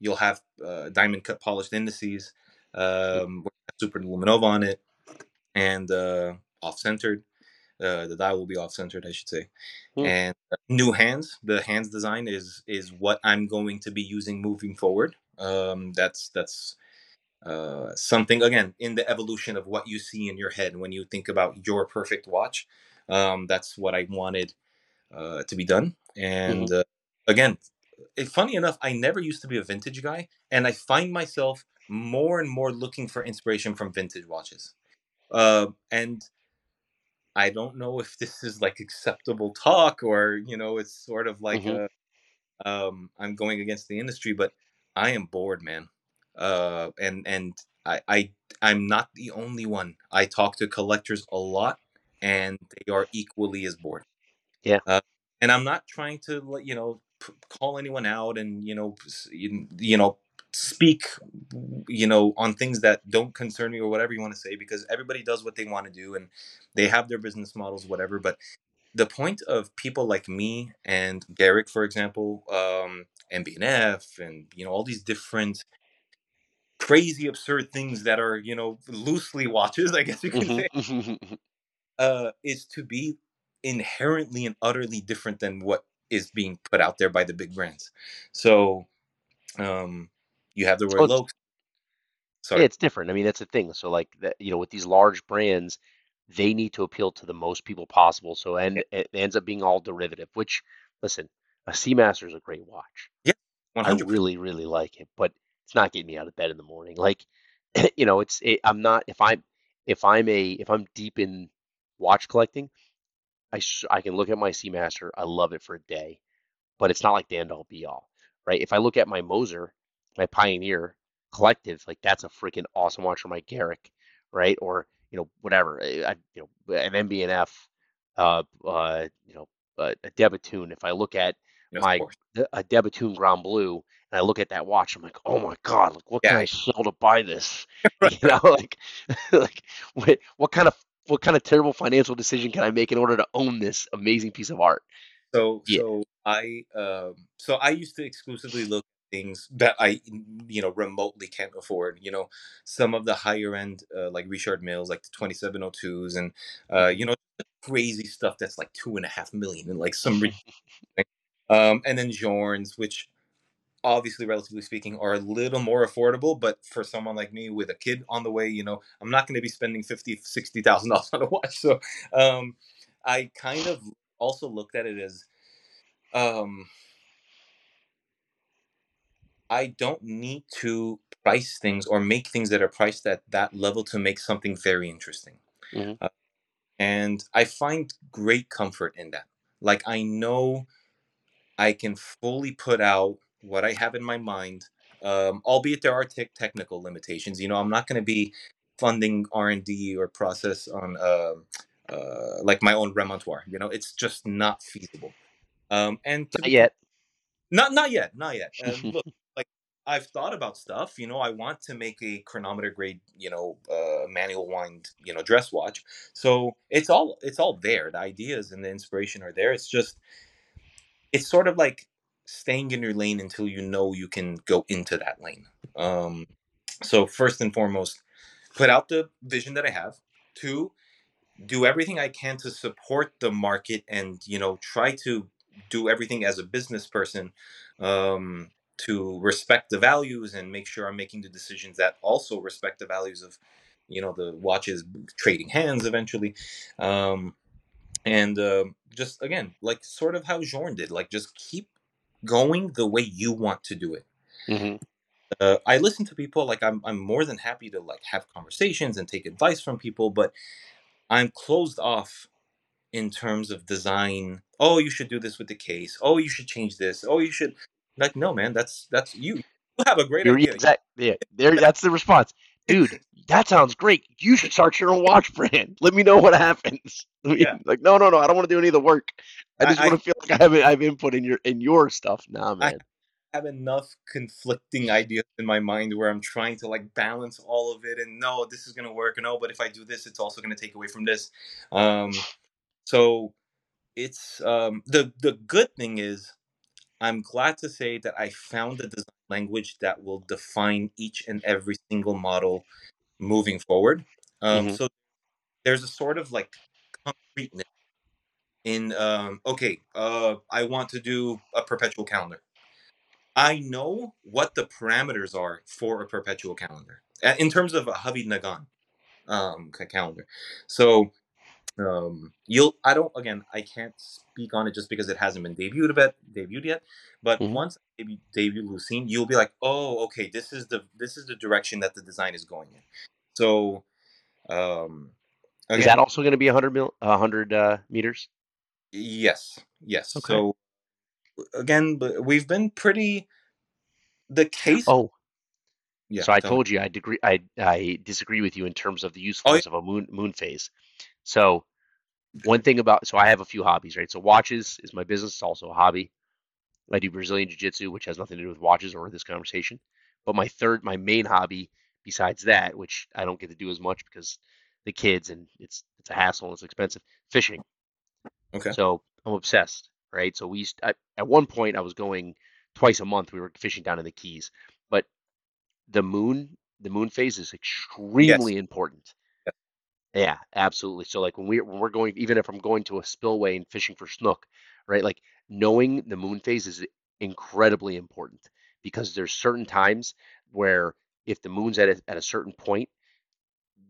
you'll have uh, diamond cut polished indices, um, super luminova on it, and uh, off centered. Uh, the dial will be off centered, I should say. Hmm. And uh, new hands. The hands design is is what I'm going to be using moving forward. Um, that's that's uh, something again in the evolution of what you see in your head when you think about your perfect watch. Um, that's what I wanted uh, to be done. hmm And uh, again, funny enough, I never used to be a vintage guy, and I find myself more and more looking for inspiration from vintage watches. Uh, and I don't know if this is like acceptable talk or you know it's sort of like hmm a um, I'm going against the industry, but I am bored, man. Uh, and and I, I I'm not the only one. I talk to collectors a lot, and they are equally as bored. Yeah. Uh, and I'm not trying to you know p- call anyone out and you know you, you know speak you know on things that don't concern me or whatever you want to say because everybody does what they want to do and they have their business models whatever but the point of people like me and Garrick, for example, um, and BNF, and you know all these different crazy, absurd things that are you know loosely watches, I guess you can hmm say, uh, is to be inherently and utterly different than what is being put out there by the big brands. So um, you have the Roy Oh, it's Lokes. yeah, Sorry. it's different. I mean, that's the thing. So like that, you know, with these large brands, they need to appeal to the most people possible. So Yeah, and it ends up being all derivative. Which, listen, a Seamaster is a great watch. yeah, I hundred percent. really, really like it, but it's not getting me out of bed in the morning. Like, you know, it's it, I'm not if I'm if I'm a if I'm deep in watch collecting, I sh I can look at my Seamaster. I love it for a day but it's not like the end all be all, right? If I look at my Moser, my Pioneer Collective, like that's a freaking awesome watch for my Garrick, right? Or you know whatever, eh, I, you know an MB&F, uh, uh, you know uh, a De Bethune. If I look at Yes, my a De Bethune Grand Blue and I look at that watch, I'm like, oh my God, like what can I sell to buy this? You know, like like what, what kind of what kind of terrible financial decision can I make in order to own this amazing piece of art? So Yeah. so I um so I used to exclusively look at things that I you know remotely can't afford. You know, some of the higher end uh, like Richard Milles, like the twenty seven oh twos, and uh, Mhm. you know crazy stuff that's like two and a half million and like some. Um, and then Journes, which obviously relatively speaking are a little more affordable but for someone like me with a kid on the way you know i'm not going to be spending 50 60000 dollars on a watch so um i kind of also looked at it as um I don't need to price things or make things that are priced at that level to make something very interesting. Mhm. Uh, and I find great comfort in that. Like I know I can fully put out what I have in my mind, um, albeit there are tech technical limitations. You know, I'm not going to be funding R and D or process on uh, uh, like my own remontoire. You know, it's just not feasible. Um, and Not be yet. not not yet, not yet. Look, like I've thought about stuff. You know, I want to make a chronometer grade, you know, uh, manual wind, you know, dress watch. So it's all it's all there. The ideas and the inspiration are there. It's just it's sort of like staying in your lane until you know you can go into that lane. Um, so first and foremost, put out the vision that I have. Two, do everything I can to support the market and you know try to do everything as a business person um, to respect the values and make sure I'm making the decisions that also respect the values of you know the watches trading hands eventually um and uh, just again like sort of how Journe did like just keep going the way you want to do it hmm uh, I listen to people like I'm I'm more than happy to like have conversations and take advice from people, but I'm closed off in terms of design. Oh, you should do this with the case. Oh, you should change this. Oh, you should like no man, that's that's you. You have a great You're idea. Exactly. Yeah, there. That's the response, dude. That sounds great. You should start your own watch brand. Let me know what happens. I mean, Yeah. Like, no, no, no. I don't want to do any of the work. I just want to feel like I have I have input in your in your stuff. Nah, man. I have enough conflicting ideas in my mind where I'm trying to like balance all of it and no, this is gonna work, no, but if I do this, it's also gonna take away from this. Um so it's um the the good thing is I'm glad to say that I found a design language that will define each and every single model moving forward. Um, hmm so there's a sort of like concreteness in um, okay, uh, I want to do a perpetual calendar. I know what the parameters are for a perpetual calendar in terms of a Havid Nagan um, calendar. So um, you'll I don't again I can't speak on it just because it hasn't been debuted yet debuted yet. But hmm once I debut, debut Lucine, you'll be like, oh, okay, this is the this is the direction that the design is going in. So um, Is that also going to be 100 mil, 100 uh, meters? yes, yes. Okay. So again, we've been pretty the case. Oh, yeah. so I me. told you I degree I I disagree with you in terms of the Oh, yeah. usefulness of a moon moon phase. So one thing about so I have a few hobbies, right? So watches is my business, it's also a hobby. I do Brazilian Jiu-Jitsu, which has nothing to do with watches or this conversation. But my third, my main hobby besides that, which I don't get to do as much because the kids and it's it's a hassle and it's expensive, fishing. Okay. So I'm obsessed, right? So we used I, at one point I was going twice a month. We were fishing down in the Keys, but the moon, the moon phase is Yes. extremely important. yes. Yeah, absolutely. So like when we when we're going, even if I'm going to a spillway and fishing for snook, right? Like knowing the moon phase is incredibly important because there's certain times where if the moon's at a, at a certain point,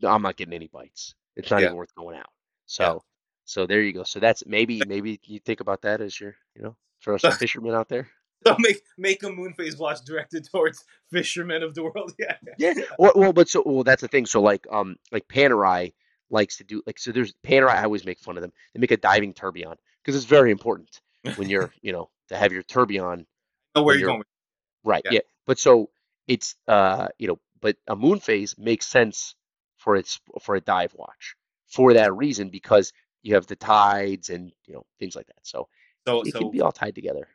I'm not getting any bites. It's not Yeah. even worth going out. Yeah. So so there you go. So that's maybe maybe you think about that as your, you know, throw some fishermen out there. So make make a moon phase watch directed towards fishermen of the world. Yeah. Yeah. Well, well, but so well that's the thing. So like um like Panerai likes to do like so there's Panerai I always make fun of them. They make a diving tourbillon because it's very important when you're, you know, to have your tourbillon know where you're going. right. Yeah. Yeah. But so it's uh, you know, but a moon phase makes sense for its for a dive watch for that reason because you have the tides and, you know, things like that. So So it can be all tied together.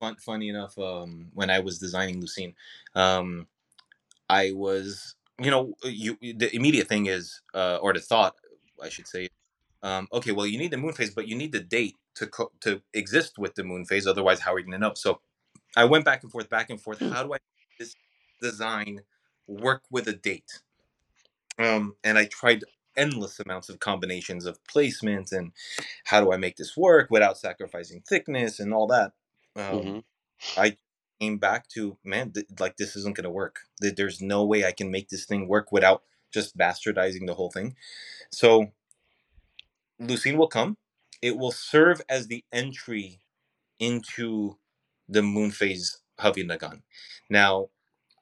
fun, funny enough, um, when I was designing Lucine, um, I was you know you the immediate thing is uh, or the thought I should say um, okay well you need the moon phase but you need the date to co- to exist with the moon phase otherwise how are you going to know so I went back and forth back and forth Hmm. how do I this design work with a date um, and I tried endless amounts of combinations of placement and how do I make this work without sacrificing thickness and all that um, hmm I came back to man, th- like this isn't gonna work. Th- There's no way I can make this thing work without just bastardizing the whole thing. So Lucine will come. It will serve as the entry into the moon phase Havid Nagan. Now,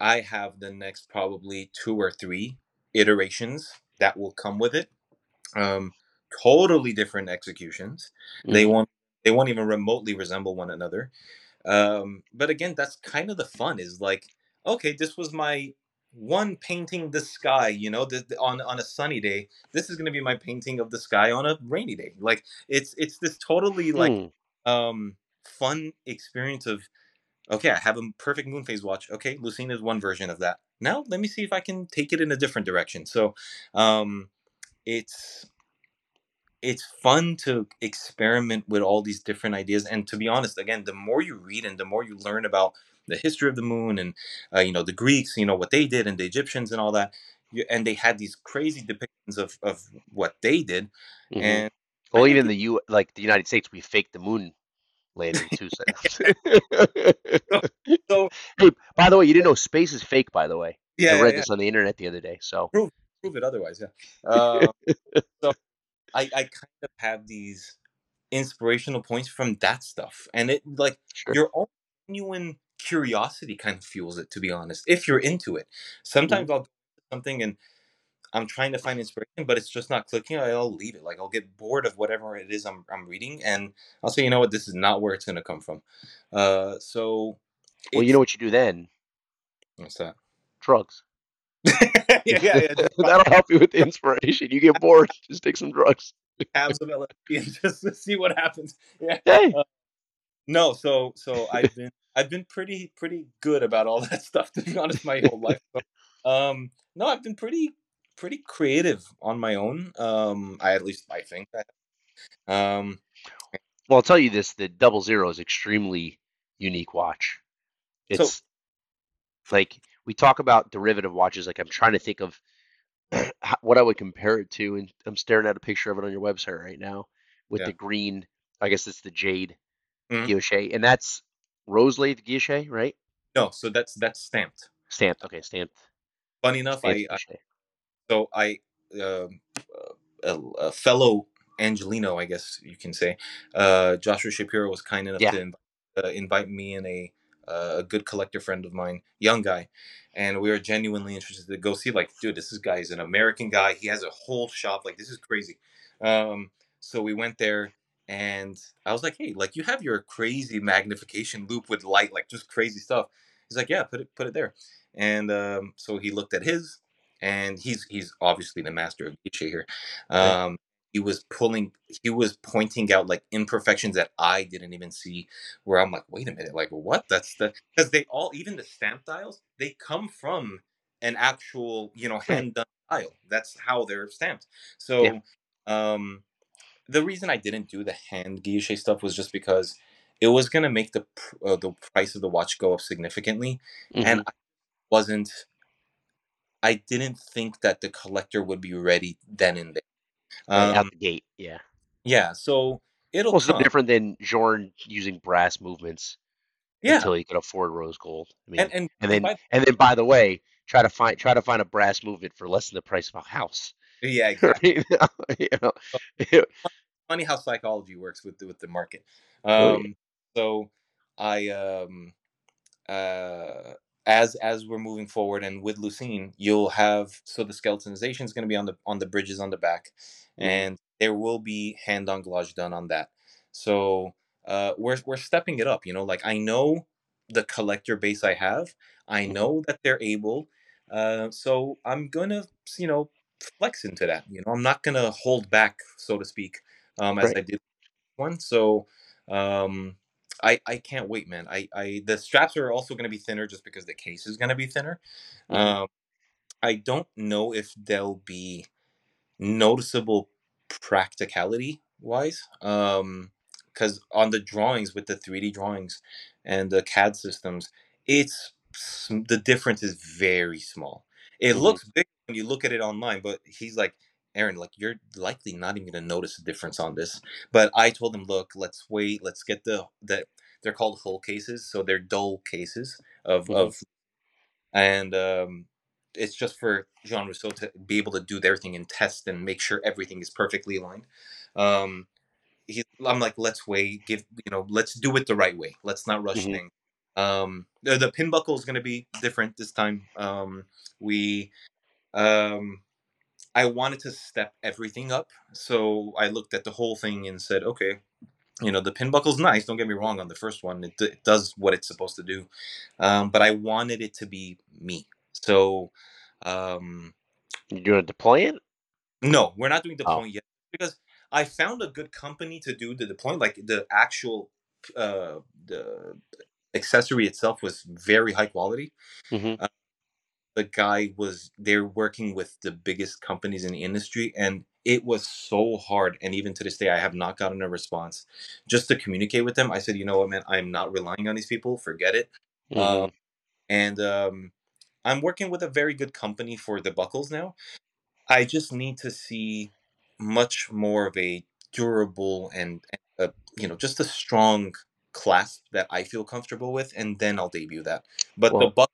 I have the next probably two or three iterations that will come with it. Um, totally different executions. They hmm won't they won't even remotely resemble one another um but again that's kind of the fun is like okay this was my one painting the sky you know th- th- on on a sunny day this is going to be my painting of the sky on a rainy day like it's it's this totally like Hmm. um fun experience of okay i have a perfect moon phase watch okay lucine is one version of that now let me see if i can take it in a different direction. So um it's it's fun to experiment with all these different ideas and to be honest again the more you read and the more you learn about the history of the moon and uh, you know the greeks you know what they did and the egyptians and all that you, and they had these crazy depictions of, of what they did hmm and Well, even the U, like the United States, we faked the moon landing two So. so, Hey, by the way, you didn't know space is fake, by the way. I yeah yeah read yeah this on the internet the other day. So, prove prove it otherwise. Yeah. Uh, so I I kind of have these inspirational points from that stuff, and it like Sure. your own genuine curiosity kind of fuels it. To be honest, if you're into it, sometimes I'll do something and I'm trying to find inspiration, but it's just not clicking. I'll leave it. Like I'll get bored of whatever it is I'm I'm reading, and I'll say, you know what, this is not where it's going to come from. Uh, so Well, you know what you do then? what's that? Drugs. yeah, yeah, yeah. That'll help you with the inspiration. You get bored, just take some drugs. tabs of LSD and just to see what happens. Yeah. Hey, No, so so I've been I've been pretty pretty good about all that stuff to be honest my whole life. So, um no, I've been pretty pretty creative on my own. Um I at least I think that. Um well, I'll tell you this: the Double Zero is extremely unique watch. So- It's like we talk about derivative watches. Like I'm trying to think of what I would compare it to, and I'm staring at a picture of it on your website right now with Yeah. the green. I guess it's the jade guilloche, and that's rose lathe guilloche, right? no, so that's that's stamped. Stamped. Okay, stamped. Funny enough, stamped I. so I uh, a, a fellow Angelino, I guess you can say, uh, Joshua Shapiro was kind enough Yeah. to invite, uh, invite me and a uh, a good collector friend of mine, young guy, and we were genuinely interested to go see. Like, dude, this is guy is an American guy. He has a whole shop. Like, this is crazy. Um, so we went there. And I was like, "Hey, like you have your crazy magnification loop with light, like just crazy stuff." He's like, "Yeah, put it, put it there." And um, so he looked at his, and he's he's obviously the master of Nietzsche here. Um, he was pulling, he was pointing out like imperfections that I didn't even see. Where I'm like, wait a minute, like what? That's the because they all even the stamp dials they come from an actual you know hand done dial. That's how they're stamped. So, um, the reason I didn't do the hand guilloche stuff was just because it was gonna make the uh, the price of the watch go up significantly and Mhm. I wasn't I didn't think that the collector would be ready then and there. Right, out Um, the gate, yeah. yeah, so it'll it's come. different than Journe using brass movements Yeah, until he could afford rose gold. I mean, and and, and then by, and then by the way, try to find try to find a brass movement for less than the price of a house. yeah, exactly. You know, know, Funny how psychology works with the, with the market. Oh, yeah. Um, so I um uh as as we're moving forward and with Lucine, you'll have so the skeletonization is going to be on the on the bridges on the back, Mhm. and there will be hand anglage done on that. So uh, we're we're stepping it up. You know, like I know the collector base I have. I Mhm. know that they're able. Uh, so I'm gonna you know flex into that. You know, I'm not gonna hold back, so to speak, um, as Right. I did one. So um, I I can't wait, man. I I the straps are also going to be thinner just because the case is going to be thinner. Mhm. Um, I don't know if they'll be noticeable practicality wise. Um, because on the drawings with the 3D drawings and the CAD systems, it's the difference is very small. It Mhm. looks big when you look at it online, but he's like, Aren, like you're likely not even gonna notice a difference on this. But I told him, look, let's wait, let's get the the they're called hull cases, so they're dull cases of Mhm. of and um it's just for Jean Rousseau to be able to do their thing and test and make sure everything is perfectly aligned. Um he, I'm like, let's wait, give you know, let's do it the right way. Let's not rush Mhm. things. Um, the, the pin buckle is going to be different this time. Um, we, um, I wanted to step everything up, so I looked at the whole thing and said, okay, you know, the pin buckle's nice. Don't get me wrong. On the first one, it, it does what it's supposed to do, um, but I wanted it to be me. So, um, You doing a deployant? no, we're not doing Oh. deployant yet because I found a good company to do the deployant. Like the actual uh, the accessory itself was very high quality. hmm The guy was they're working with the biggest companies in the industry, and it was so hard. And even to this day, I have not gotten a response. Just to communicate with them, I said, you know what, man, I'm not relying on these people. Forget it. hmm And um, I'm working with a very good company for the buckles now. I just need to see much more of a durable and, and a, you know just a strong clasp that I feel comfortable with, and then I'll debut that. But the Well, buck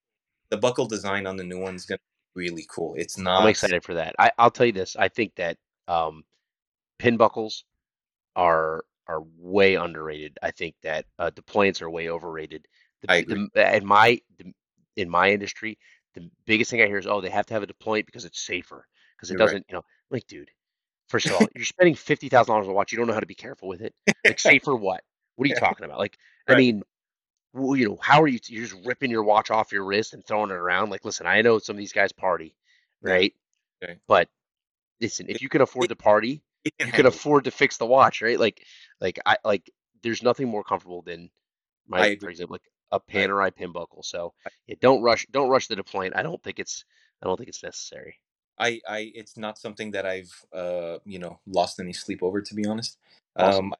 the buckle design on the new one's gonna be really cool. It's not. I'm excited for that. I, I'll tell you this. I think that um, pin buckles are are way underrated. I think that uh, deployants are way overrated. The, I agree. the, in my the, in my industry, the biggest thing I hear is, oh, they have to have a deployant because it's safer. Because it You're doesn't, you know, like, dude, first of all, you're spending fifty thousand dollars on a watch. You don't know how to be careful with it. Like, safer what? What are you talking about? Like, I mean, you know, how are you? You're just ripping your watch off your wrist and throwing it around. Like, listen, I know some of these guys party, right? Okay. But listen, if you can afford to party, you can afford to fix the watch, right? Like, like I like. There's nothing more comfortable than my, for example, like a Panerai pin buckle. So yeah, don't rush, don't rush the deployment. I don't think it's, I don't think it's necessary. I, I, it's not something that I've, uh, you know, lost any sleep over, to be honest. Awesome. Um,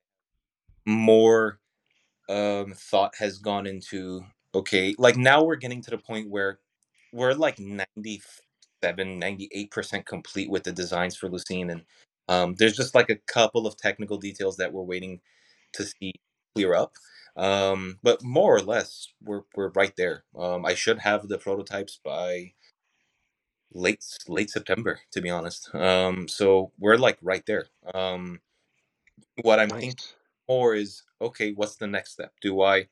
more um, thought has gone into okay like now we're getting to the point where we're like 97 98% complete with the designs for lucine and um, there's just like a couple of technical details that we're waiting to see clear up um, but more or less we're, we're right there. Um, i should have the prototypes by late late september to be honest. Um, so we're like right there. Um, what i'm thinking Nice. more is okay what's the next step do i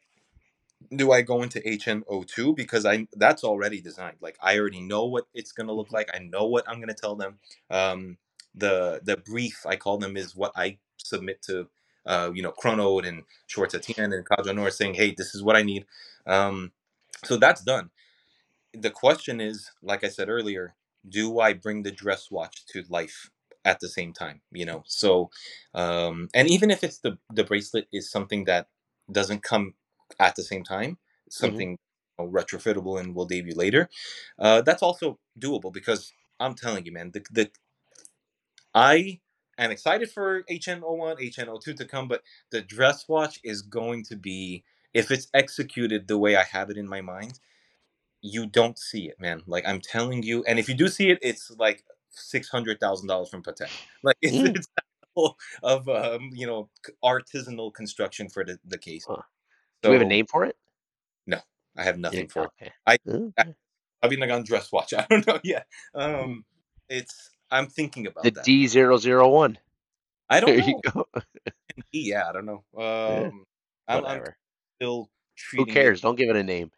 do I go into HN02 because I that's already designed. Like I already know what it's gonna look hmm like. I know what I'm gonna tell them. Um, the the brief I call them is what I submit to uh, you know Chronode and Schwarz Etienne and Cadranor saying, hey, this is what I need. Um, so that's done. The question is, like I said earlier, do I bring the dress watch to life at the same time? You know, so um, and even if it's the the bracelet is something that doesn't come at the same time, hmm something you know, retrofittable and will debut later, uh, that's also doable because I'm telling you, man, the the I am excited for HN01, HN02 to come, but the dress watch is going to be if it's executed the way I have it in my mind you don't see it, man. Like I'm telling you, and if you do see it, it's like six hundred thousand dollars from Patek. Like it's Mm. it's that level of um, you know artisanal construction for the, the case. Huh. Do we have a name for it? no, I have Yeah, nothing for it. okay. I I Okay. Havid Nagan dress watch. I don't know yet. Mm. Um, it's I'm thinking The about that. D001. I don't There you know. go. Yeah, I don't know. Yeah, Um, I'm I'm whatever. still Who treating it. cares? Don't give it a name.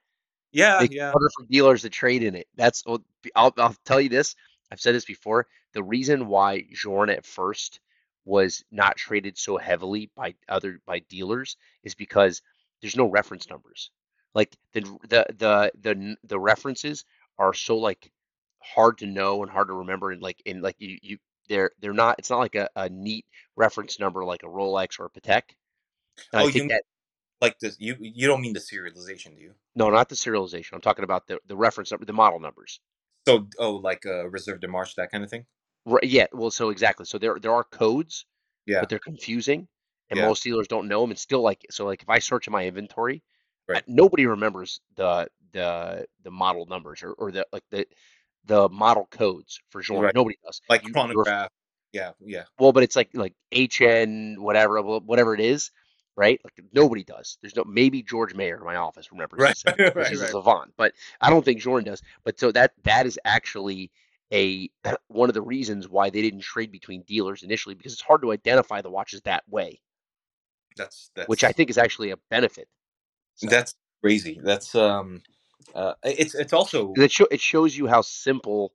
Yeah, it yeah. harder for dealers to trade in it. That's I'll I'll tell you this. I've said this before. The reason why Journe at first was not traded so heavily by other by dealers is because there's no reference numbers. Like the the the the the references are so like hard to know and hard to remember and like and like you you they're they're not it's not like a, a neat reference number like a Rolex or a Patek. And Oh, you that like this? You you don't mean the serialization, do you? no, not the serialization. I'm talking about the the reference number, the model numbers. So, oh, like uh, Reserve de Marche, that kind of thing. Right, yeah, well, so exactly. So there there are codes, Yeah, but they're confusing, and yeah, most dealers don't know them. And still, like, so like if I search in my inventory, right, nobody remembers the the the model numbers or, or the like the the model codes for Journe. right. Nobody does. Like You chronograph. Yeah, yeah, well, but it's like like HN whatever whatever it is, right? Like nobody does. There's no maybe George Mayer in my office remembers right, this right, right, he's a savant, but I don't think Jordan does. But so that that is actually a one of the reasons why they didn't trade between dealers initially because it's hard to identify the watches that way, That's which I think is actually a benefit. So that's crazy. That's um, uh, it's it's also it show, it shows you how simple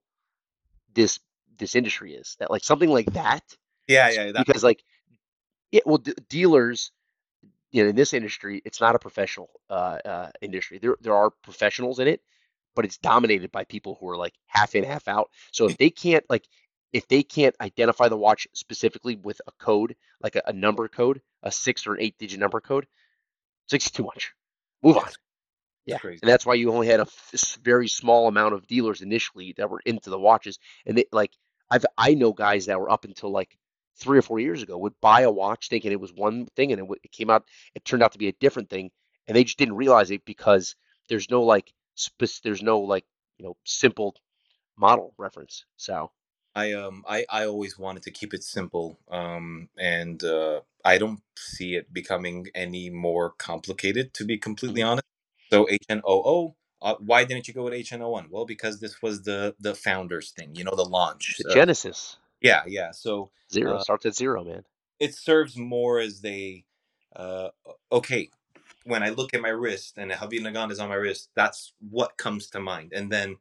this this industry is. That like something like that yeah, yeah. That because like yeah, well d- dealers you know, in this industry, it's not a professional uh, uh, industry. There, there are professionals in it, but it's dominated by people who are like half in, half out. So if they can't like, if they can't identify the watch specifically with a code, like a, a number code, a six or an eight digit number code, it's too much. Move on. Yeah, crazy. and that's why you only had a f- very small amount of dealers initially that were into the watches, and they like I've I know guys that were up until like three or four years ago would buy a watch thinking it was one thing, and it, w- it came out it turned out to be a different thing, and they just didn't realize it because there's no like spec- there's no like you know simple model reference. So I um I I always wanted to keep it simple. Um, and uh, I don't see it becoming any more complicated. To be completely mhm. honest. So HNOO, uh, why didn't you go with HN01? Well, because this was the the founders thing, you know, the launch. The Uh, Genesis yeah, yeah. So zero uh, starts at zero, man. it serves more as they, uh, okay, when I look at my wrist and Havid Nagan is on my wrist, that's what comes to mind. And then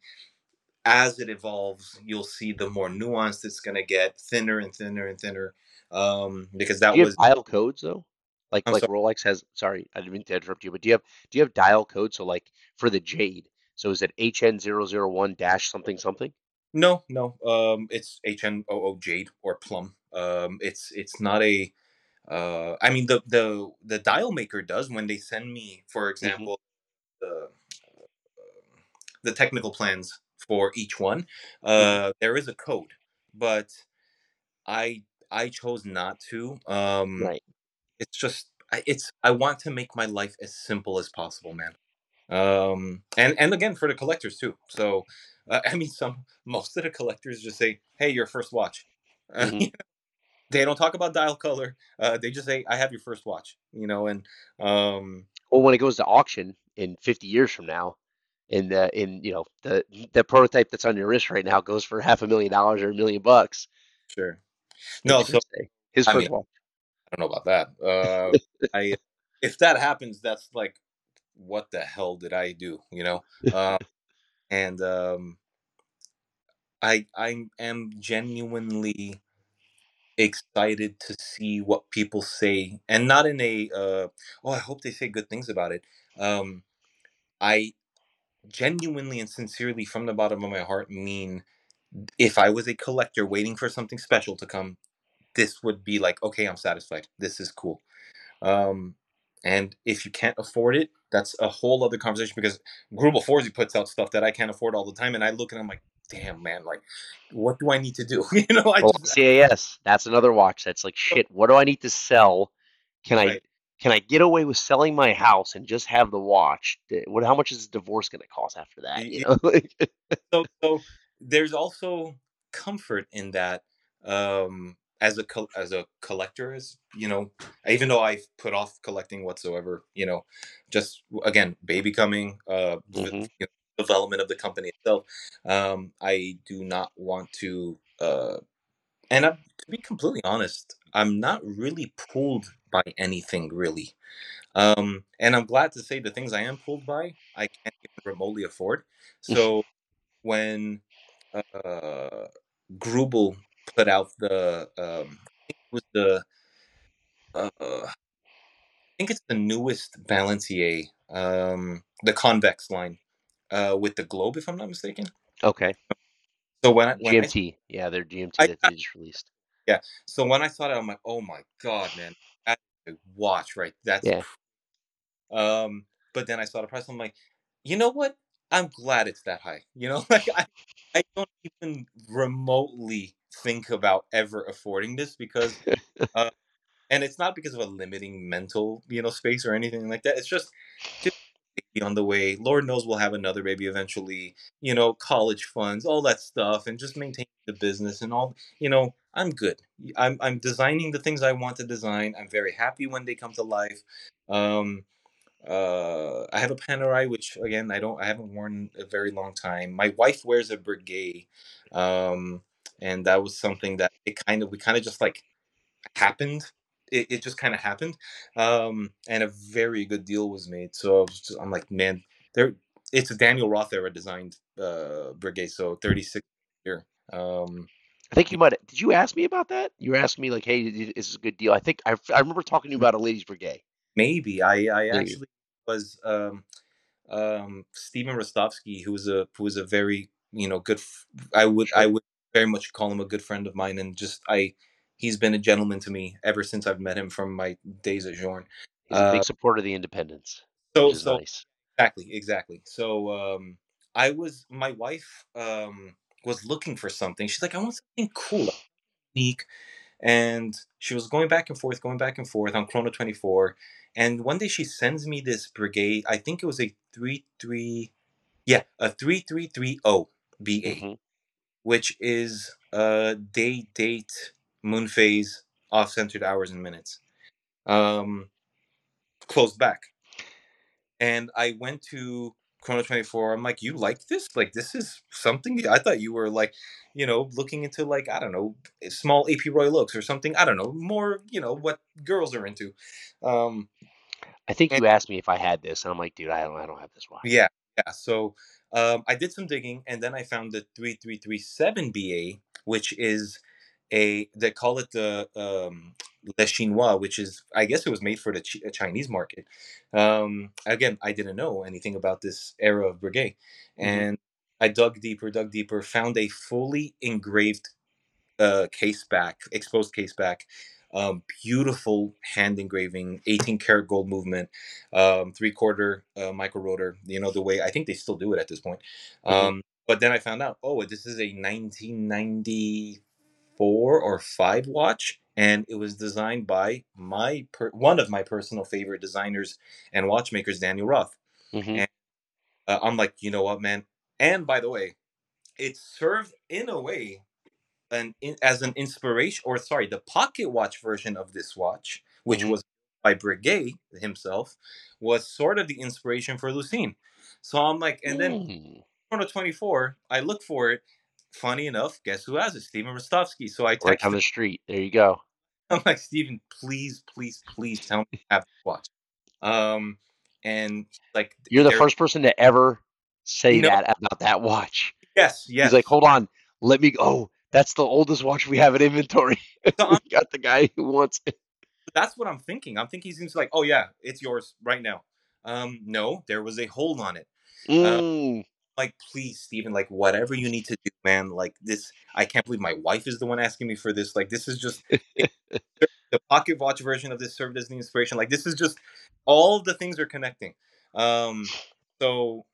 as it evolves, you'll see the more nuanced it's going to get, thinner and thinner and thinner. Um, because that was, dial codes though? Like I'm like sorry. Rolex has. Sorry, I didn't mean to interrupt you, but do you have do you have dial codes? So like for the Jade, so is it HN001 dash something something? No, no. Um, it's HNOO Jade or Plum. Um, it's it's not a. Uh, I mean the the the dial maker does when they send me, for hmm example, the the technical plans for each one. hmm Uh, there is a code, but I I chose not to. Um, Right. it's just I- it's I want to make my life as simple as possible, man. Um, and and again for the collectors too. So uh, I mean, some most of the collectors just say, "Hey, your first watch." hmm they don't talk about dial color. Uh, they just say, "I have your first watch," you know. And um, Well, when it goes to auction in 50 years from now, in the in you know the the prototype that's on your wrist right now goes for half a million dollars or a million bucks. sure, no. So his I mean, first watch. I don't know about that. Uh, I if that happens, that's like, what the hell did I do? You know. Uh, and um, I I am genuinely excited to see what people say, and not in a uh, oh, I hope they say good things about it. Um, I genuinely and sincerely, from the bottom of my heart, mean if I was a collector waiting for something special to come, this would be like, okay, I'm satisfied. This is cool. Um, and if you can't afford it, that's a whole other conversation because Greubel Forsey puts out stuff that I can't afford all the time, and I look and I'm like, damn man, like, what do I need to do? you know, I Well, just CAS, that's another watch that's like shit. What do I need to sell? Can I can I get away with selling my house and just have the watch? What how much is a divorce going to cost after that? You know, So, so there's also comfort in that. Um, as a col- as a collector, as you know, even though I've put off collecting whatsoever, you know, just again, baby coming, uh, v- hmm you know, development of the company itself. Um, I do not want to, uh, and I'm, to be completely honest, I'm not really pulled by anything really. Um, and I'm glad to say the things I am pulled by, I can't even remotely afford. So when uh, Greubel put out the um, I it was the uh, I think it's the newest Balancier, um, the convex line uh, with the globe, if I'm not mistaken. Okay, So when I when I, GMT, yeah, they're GMT I that they just released. yeah, so when I saw that, I'm like, oh my god, man, that's a watch, right? That's Yeah, um. But then I saw the price, I'm like, you know what? I'm glad it's that high. You know, like I I don't even remotely think about ever affording this because uh, and it's not because of a limiting mental you know space or anything like that it's just on the way lord knows we'll have another baby eventually you know college funds all that stuff and just maintain the business and all you know i'm good. I'm, I'm designing the things i want to design i'm very happy when they come to life um uh i have a panerai which again i don't i haven't worn a very long time my wife wears a Breguet um and that was something that it kind of we kind of just like happened. It, it just kind of happened, um, and a very good deal was made. So I was just, I'm like, man, there. It's a Daniel Roth era designed uh, Breguet, so 36 here. Um, I think you might. Did you ask me about that? You were asking me like, "Hey, is this a good deal?" I think I, I remember talking to you about a ladies' Breguet. maybe I I Maybe. actually was um, um, Stephen Rostovsky, who was a who was a very you know good. I would I would very much call him a good friend of mine, and just I he's been a gentleman to me ever since I've met him from my days at Journe. He's a big Uh, supporter of the independents, which so so nice. Exactly, exactly. So um I was my wife um was looking for something. She's like, I want something cool, unique. And she was going back and forth, going back and forth on Chrono 24. And one day she sends me this Breguet. I think it was a 3 3 yeah, a 3330 BA, hmm which is uh day date moon phase off centered hours and minutes. Um closed back. And I went to Chrono 24. I'm like, you like this? Like, this is something. I thought you were like, you know, looking into like, I don't know, small AP Royal Oaks or something. I don't know, more, you know, what girls are into. Um, I think and you asked me if I had this, and I'm like, dude, I don't, I don't have this watch. yeah, yeah. So um, I did some digging and then I found the 3337 BA, which is a, they call it the um, Le Chinois, which is, I guess it was made for the Ch- Chinese market. Um, again, I didn't know anything about this era of Breguet. hmm And I dug deeper, dug deeper, found a fully engraved uh, case back, exposed case back. Um, beautiful hand engraving, 18 karat gold movement, um, three quarter uh, micro rotor. You know the way I think they still do it at this point. hmm Um, but then I found out, oh, this is a 1994 or five watch, and it was designed by my per- one of my personal favorite designers and watchmakers, Daniel Roth. hmm And uh, I'm like, you know what, man? And by the way, it served in a way an in, as an inspiration, or sorry, the pocket watch version of this watch, which hmm was by Breguet himself, was sort of the inspiration for Lucine. So I'm like, and then Mm. Chrono 24, I look for it. Funny enough, guess who has it? Steven Rostovsky. So I Right down texted. the street. There you go. I'm like, Steven, please, please, please tell me you have this watch. Um, and like, You're the first person to ever say no, that about that watch. yes, yes. He's like, hold on, let me. Oh, that's the oldest watch we have in inventory. So we got the guy who wants it. that's what I'm thinking. I'm thinking he's like, oh yeah, it's yours right now. Um, no, there was a hold on it. Uh, Mm. like please Stephen, like whatever you need to do man like this i can't believe my wife is the one asking me for this like this is just the pocket watch version of this served as the inspiration like this is just all the things are connecting um so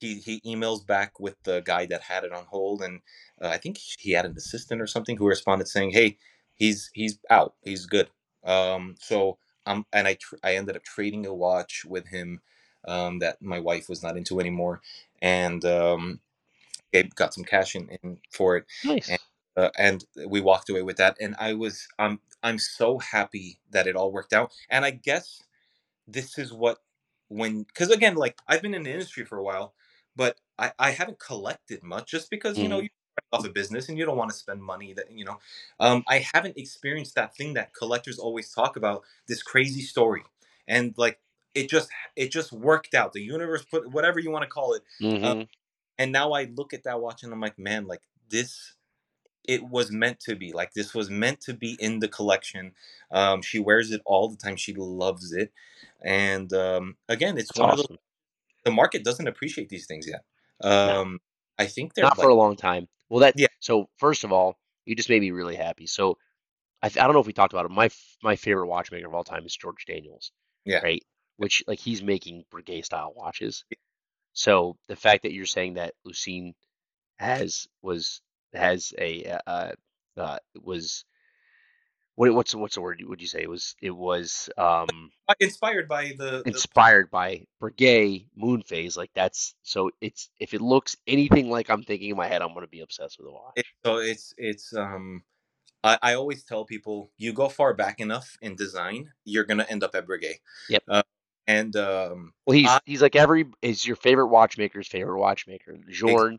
he he emails back with the guy that had it on hold and uh, i think he had an assistant or something who responded saying hey he's he's out he's good um so um and i tr- i ended up trading a watch with him um that my wife was not into anymore and um Gabe got some cash in, in for it, and uh, and we walked away with that. And I was I'm I'm so happy that it all worked out. And I guess this is what when because again like I've been in the industry for a while, but I I haven't collected much just because you know hmm you're off a business and you don't want to spend money that you know um I haven't experienced that thing that collectors always talk about this crazy story and like it just it just worked out the universe put whatever you want to call it uh, hmm and now I look at that watch and I'm like, man, like this, it was meant to be. Like this was meant to be in the collection. Um, she wears it all the time. She loves it, and um, again, it's That's one of those. The market doesn't appreciate these things yet. No, Um, I think they're not for a long time. Well, that yeah, so first of all, you just made me really happy. So I, th- I don't know if we talked about it. My f- my favorite watchmaker of all time is George Daniels, yeah, right? Which like he's making Breguet style watches. So the fact that you're saying that Lucine has was has a uh, uh uh, was what what's what's the word would you say it was it was um inspired by the the. inspired by Breguet Moon Phase like that's so it's if it looks anything like I'm thinking in my head I'm gonna be obsessed with the It, watch. so it's it's um. I, I always tell people you go far back enough in design, you're gonna end up at Breguet. Yep. Uh, and um, Well, he's I he's like every is your favorite watchmaker's favorite watchmaker. Journe,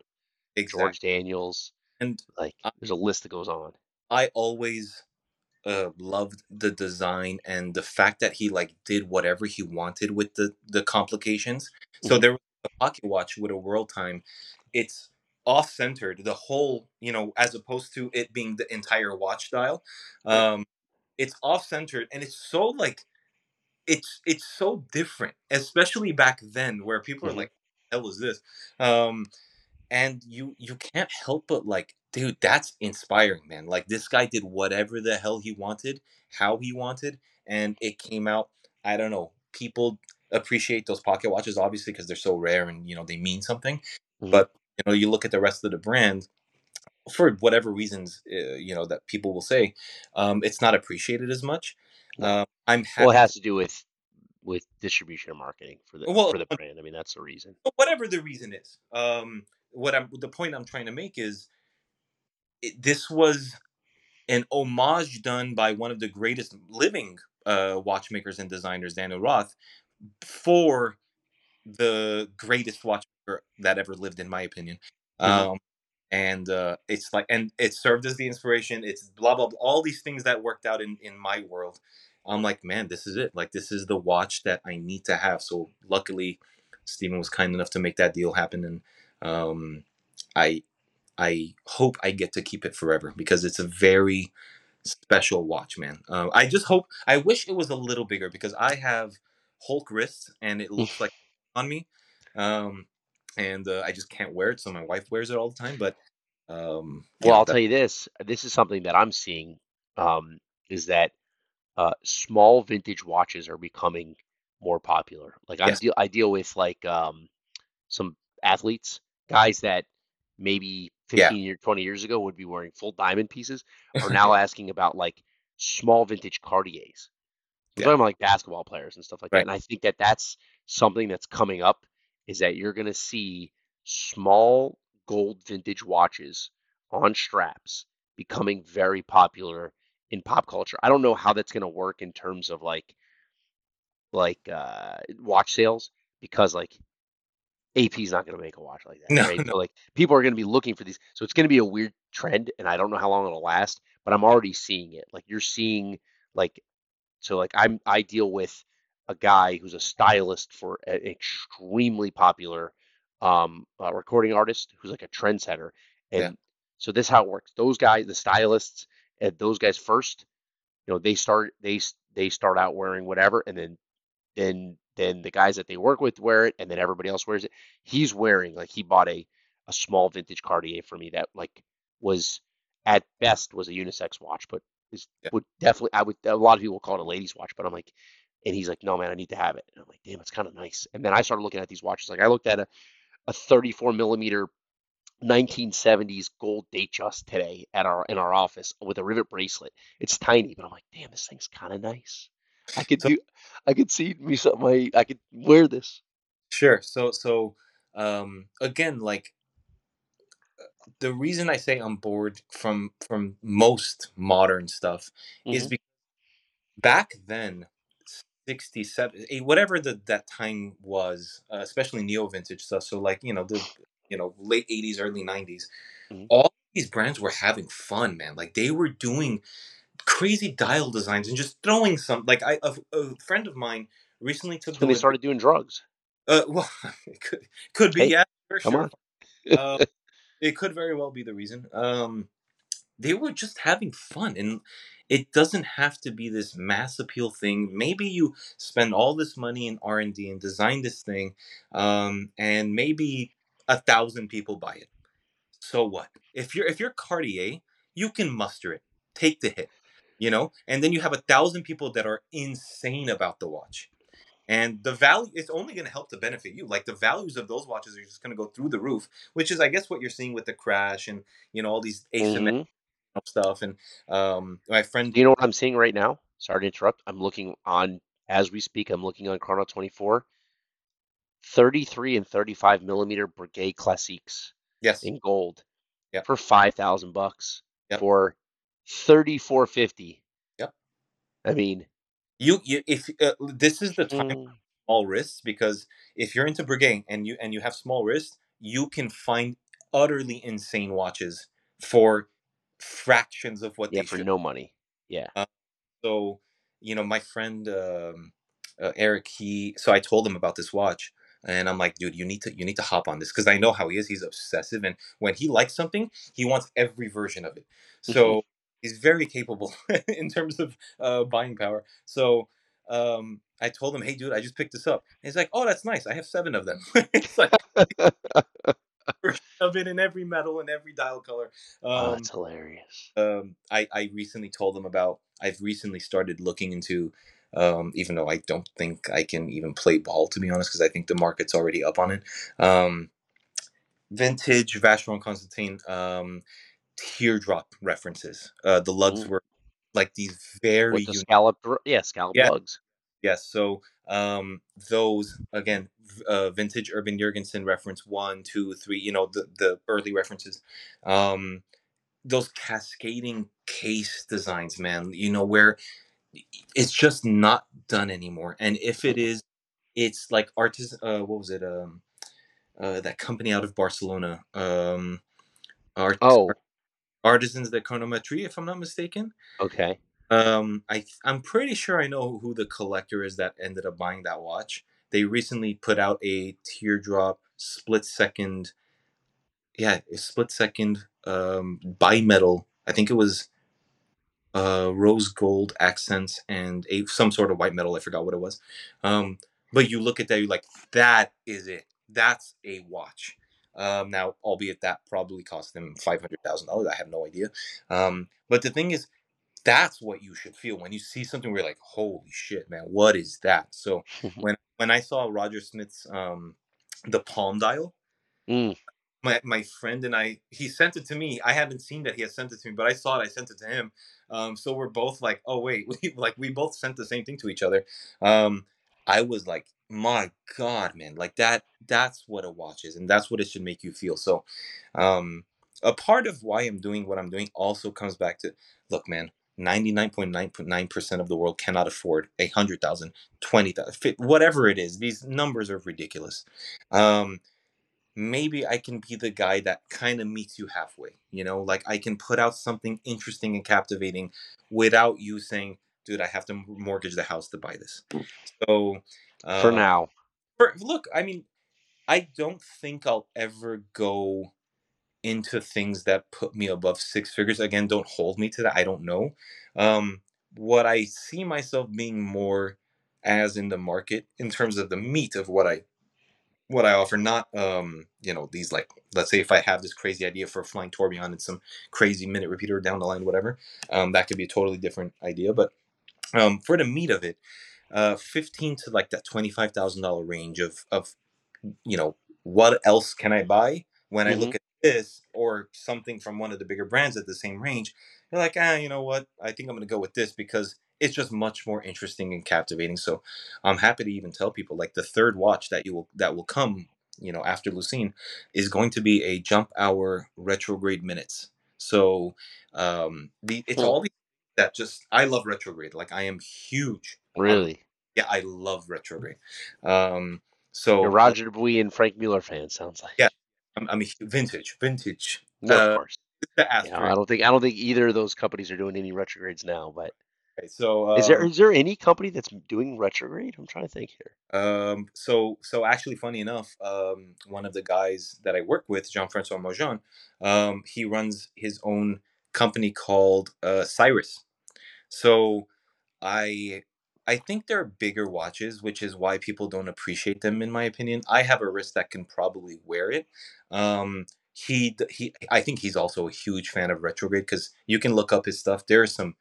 exactly, George Daniels, and like I, there's a list that goes on. I always uh, loved the design and the fact that he like did whatever he wanted with the the complications. So hmm there was a pocket watch with a world time. It's off centered the whole you know as opposed to it being the entire watch dial. Um, it's off centered and it's so like it's it's so different, especially back then where people are hmm like, "Hell is this?" Um, and you you can't help but like dude that's inspiring man like this guy did whatever the hell he wanted how he wanted and it came out i don't know people appreciate those pocket watches obviously because they're so rare and you know they mean something hmm but you know you look at the rest of the brand for whatever reasons uh, you know that people will say um, it's not appreciated as much um, i'm Well, it has to to do with with distribution and marketing for the well for the brand. I mean, that's the reason. whatever the reason is um, what i'm the point i'm trying to make is it, this was an homage done by one of the greatest living uh, watchmakers and designers, Daniel Roth, for the greatest watchmaker that ever lived, in my opinion. hmm Um, and uh, it's like, and it served as the inspiration. It's blah blah blah. All these things that worked out in in my world. I'm like, man, this is it. Like, this is the watch that I need to have. So, luckily, Stephen was kind enough to make that deal happen, and um, I I hope I get to keep it forever because it's a very special watch, man. Uh, I just hope. I wish it was a little bigger because I have Hulk wrists and it looks like on me, um, and uh, I just can't wear it. So my wife wears it all the time. But um, Well, know I'll that. tell you this. This is something that I'm seeing, um, is that uh, small vintage watches are becoming more popular. Like I'm deal I deal with like um, some athletes, guys that maybe Yeah. 15 year, 20 years ago would be wearing full diamond pieces, are now asking about like small vintage Cartiers. I'm yeah. talking about like basketball players and stuff like that. And I think that that's something that's coming up is that you're going to see small gold vintage watches on straps becoming very popular in pop culture. I don't know how that's going to work in terms of like like uh watch sales because like AP's not going to make a watch like that, No. right? No. So like people are going to be looking for these. So it's going to be a weird trend and I don't know how long it'll last, but I'm already seeing it. Like you're seeing like so like I'm I deal with a guy who's a stylist for an extremely popular um uh, recording artist who's like a trendsetter. Yeah. And so this is how it works. Those guys, the stylists, and those guys first, you know, they start they they start out wearing whatever and then then then the guys that they work with wear it and then everybody else wears it. He's wearing like he bought a a small vintage Cartier for me that like was at best was a unisex watch, but is Yeah. would definitely I would a lot of people call it a ladies watch, but I'm like and he's like, no man, I need to have it. And I'm like, damn, it's kind of nice. And then I started looking at these watches. Like I looked at a, a 34 millimeter 1970s gold Datejust today at our in our office with a rivet bracelet. It's tiny, but I'm like, damn, this thing's kind of nice. I could So do, I could see me some my, I could wear this. sure. So so um, again, like the reason I say I'm bored from from most modern stuff is hmm because back then 67 eh, whatever the that time was uh, especially neo vintage stuff so like you know the you know late 80s early 90s hmm all these brands were having fun man like they were doing crazy dial designs and just throwing some like i a, a friend of mine recently took when they started doing drugs. uh well it could could be Hey, yeah sure come sure. on. uh, it could very well be the reason. Um they were just having fun and it doesn't have to be this mass appeal thing. Maybe you spend all this money in r&d and D and design this thing um, and maybe a thousand people buy it. So what? If you're if you're cartier you can muster it. Take the hit you know and then you have a thousand people that are insane about the watch and the value it's only going to help to benefit you like the values of those watches are just going to go through the roof which is i guess what you're seeing with the crash and you know all these asymmetrical hmm stuff and um my friend Do you know what I'm seeing right now? Sorry to interrupt. I'm looking on as we speak. I'm looking on Chrono 24. 33 and 35 millimeter Breguet Classiques yes in gold yep for 5,000 bucks yep for 3450. yep I mean, you, you if uh, this is the time mm, small wrists because if you're into Breguet and you and you have small wrists you can find utterly insane watches for fractions of what yeah, they for should no money. Yeah. uh, so you know my friend um, uh, eric he so i told him about this watch and i'm like dude you need to you need to hop on this because i know how he is he's obsessive and when he likes something he wants every version of it hmm so he's very capable in terms of uh, buying power so um, i told him hey dude i just picked this up and he's like oh that's nice i have seven of them it's like of it in every metal and every dial color Oh, um, that's hilarious. um, I, I recently told them about I've recently started looking into um, even though I don't think I can even play ball to be honest because I think the market's already up on it. Um, vintage Vacheron Constantin um, teardrop references. Uh, the lugs Mm. were like these very With the unique. scallop, yeah, scallop Yeah, lugs. yes. So um, those again, uh, vintage Urban Jurgensen reference one, two, three. You know the the early references. Um, those cascading case designs, man. You know where it's just not done anymore. And if it is, it's like artisan. Uh, what was it? Um, uh, that company out of Barcelona. Um, art, Oh, Artisans de Chronometrie, if I'm not mistaken. okay. Um, I I'm pretty sure I know who the collector is that ended up buying that watch. They recently put out a teardrop split second. Yeah, a split second um bimetal. I think it was uh rose gold accents and a some sort of white metal. I forgot what it was. Um, but you look at that, you're like, that is it. That's a watch. Um, now, albeit that probably cost them five hundred thousand dollars. I have no idea. Um, but the thing is, that's what you should feel when you see something where you're like, holy shit, man, what is that? So when when I saw Roger Smith's um the Palm Dial, Mm, my my friend and I he sent it to me. I haven't seen that he has sent it to me, but I saw it, I sent it to him. Um so we're both like, oh wait, we like we both sent the same thing to each other. Um I was like, my God, man, like that that's what a watch is, and that's what it should make you feel. So um a part of why I'm doing what I'm doing also comes back to look, man, 99.9% of the world cannot afford a hundred thousand, twenty thousand, whatever it is. These numbers are ridiculous. Um, maybe I can be the guy that kind of meets you halfway. You know, like I can put out something interesting and captivating without you saying, dude, I have to mortgage the house to buy this. So, for uh, now. for, look, I mean, I don't think I'll ever go into things that put me above six figures. Again, don't hold me to that. I don't know. Um, what I see myself being more as in the market in terms of the meat of what I what I offer, not um, you know, these like let's say if I have this crazy idea for a flying tourbillon and some crazy minute repeater down the line, whatever, um, that could be a totally different idea. But um, for the meat of it, uh, fifteen to like that twenty five thousand dollar range of of you know what else can I buy when I hmm look at this or something from one of the bigger brands at the same range? You're like, ah, you know what? I think I'm gonna go with this because it's just much more interesting and captivating. So I'm happy to even tell people like the third watch that you will that will come, you know, after Lucine is going to be a jump hour retrograde minutes. So um the it's all these that just I love retrograde. Like I am huge Really? yeah, I love retrograde. Um You're so Roger Dubuis and Franck Muller fan, sounds yeah, like. I'm, I'm a vintage, vintage. No, of Uh, course. the Yeah, I don't think I don't think either of those companies are doing any retrogrades now, but Okay, so is there um, is there any company that's doing retrograde? I'm trying to think here. um, so so actually, funny enough, um, one of the guys that I work with, Jean-François Mojon, um, he runs his own company called uh, Cyrus. So I I think they're bigger watches, which is why people don't appreciate them, in my opinion. I have a wrist that can probably wear it. Um, he d- he, I think he's also a huge fan of retrograde because you can look up his stuff. There are some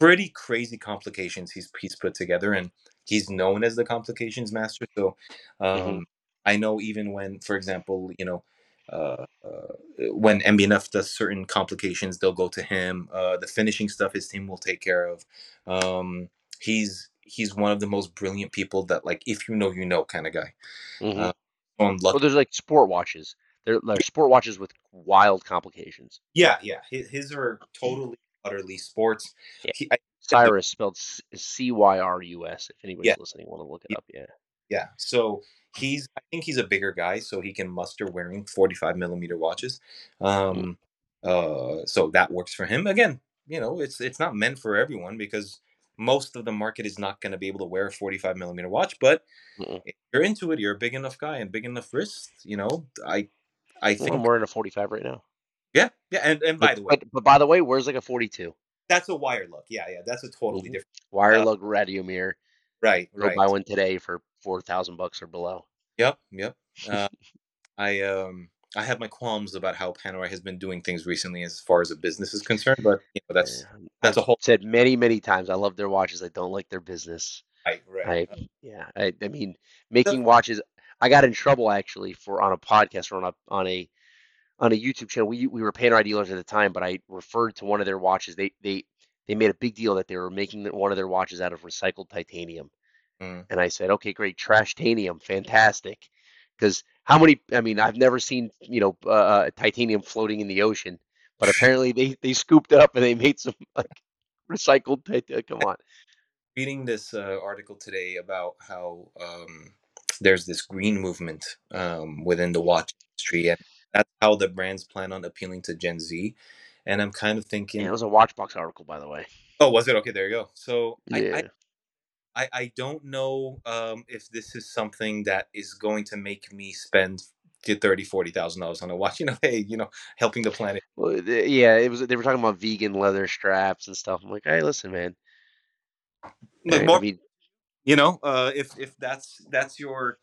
pretty crazy complications he's he's put together, and he's known as the complications master. So, hmm um, I know even when, for example, you know, uh, uh, when MB&F does certain complications, they'll go to him. Uh, the finishing stuff, his team will take care of. Um, he's he's one of the most brilliant people that, like, if you know, you know, kind of guy. hmm Uh, so I'm Well, there's like sport watches. There, there's sport watches with wild complications. Yeah, yeah, his, his are totally utterly sports. Yeah. He, I, Cyrus spelled C Y R U S. If anybody's yeah, listening, want to look it up. Yeah. Yeah, so he's I think he's a bigger guy, so he can muster wearing 45 millimeter watches. Mm, Um, uh, so that works for him. Again, you know, it's it's not meant for everyone because most of the market is not going to be able to wear a 45 millimeter watch. But mm-mm. if you're into it, you're a big enough guy and big enough wrist. You know, I I think I'm wearing a 45 right now. yeah, yeah. And and But by the way, but but by the way, where's like a 42? that's a wire lug. Yeah, yeah, that's a totally hmm different. Wire Uh, lug radio mirror. right, Go right. buy one today for four thousand bucks or below. Yep, yep. Uh, I um I have my qualms about how Panerai has been doing things recently as far as a business is concerned, but you know that's Yeah, that's I've a whole said many many times I love their watches. I don't like their business. right, right. I yeah. I I mean making watches. I got in trouble actually for on a podcast or on a on a on a YouTube channel. We we were Panerai dealers at the time, but I referred to one of their watches. They they they made a big deal that they were making one of their watches out of recycled titanium. Mm, And I said, okay, great, trash titanium, fantastic. Because how many? I mean, I've never seen you know uh, uh, titanium floating in the ocean, but apparently they they scooped it up and they made some like recycled titanium. Come on. reading this uh, article today about how um there's this green movement um, within the watch industry, and that's how the brands plan on appealing to Gen Z. And I'm kind of thinking, Yeah, it was a Watchbox article, by the way. oh, was it okay? There you go. So Yeah. I I, I I don't know um, if this is something that is going to make me spend get thirty forty thousand dollars on a watch. You know, hey, you know, helping the planet. Well, yeah, it was. They were talking about vegan leather straps and stuff. I'm like, hey, listen, man. Look, I, more, I mean, you know, uh, if if that's that's your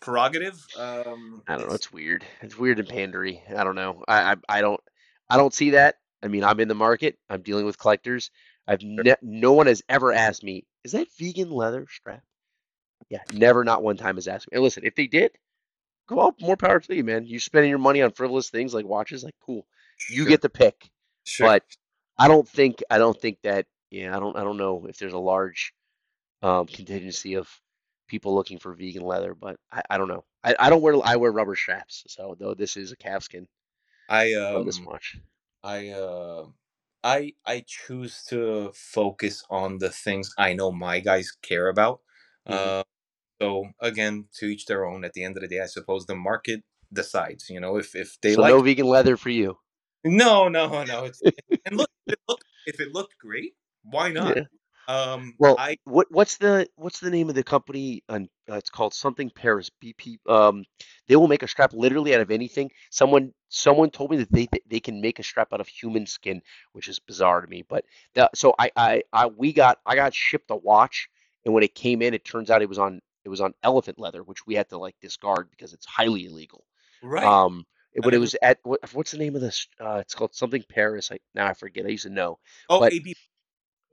prerogative, um, I don't know. it's- It's weird. It's weird and pandery. I don't know. I, I I don't I don't see that. I mean, I'm in the market. I'm dealing with collectors. I've ne- no one has ever asked me, is that vegan leather strap? Yeah, never, not one time has asked me. And listen, if they did, go out, more power to you, man. You spending your money on frivolous things like watches, like cool. You Sure, get the pick. sure. But I don't think I don't think that yeah, I don't I don't know if there's a large um, contingency of people looking for vegan leather, but I, I don't know. I, I don't wear I wear rubber straps, so though this is a calfskin I on this um watch. I uh I I choose to focus on the things I know my guys care about. Mhm. Uh, so again, to each their own. At the end of the day, I suppose the market decides. You know, if if they So like no vegan leather for you. no no no. It's and look if it looked if it looked great, why not? Yeah. Um, Well, I what what's the what's the name of the company? On uh, it's called something Paris BP. Um, they will make a strap literally out of anything. Someone someone told me that they they can make a strap out of human skin, which is bizarre to me. But that, so I, I I we got I got shipped a watch, and when it came in, it turns out it was on it was on elephant leather, which we had to like discard because it's highly illegal. right. Um, but it was at what, what's the name of this? Uh, it's called something Paris. I now I forget. I used to know. oh, but- AB.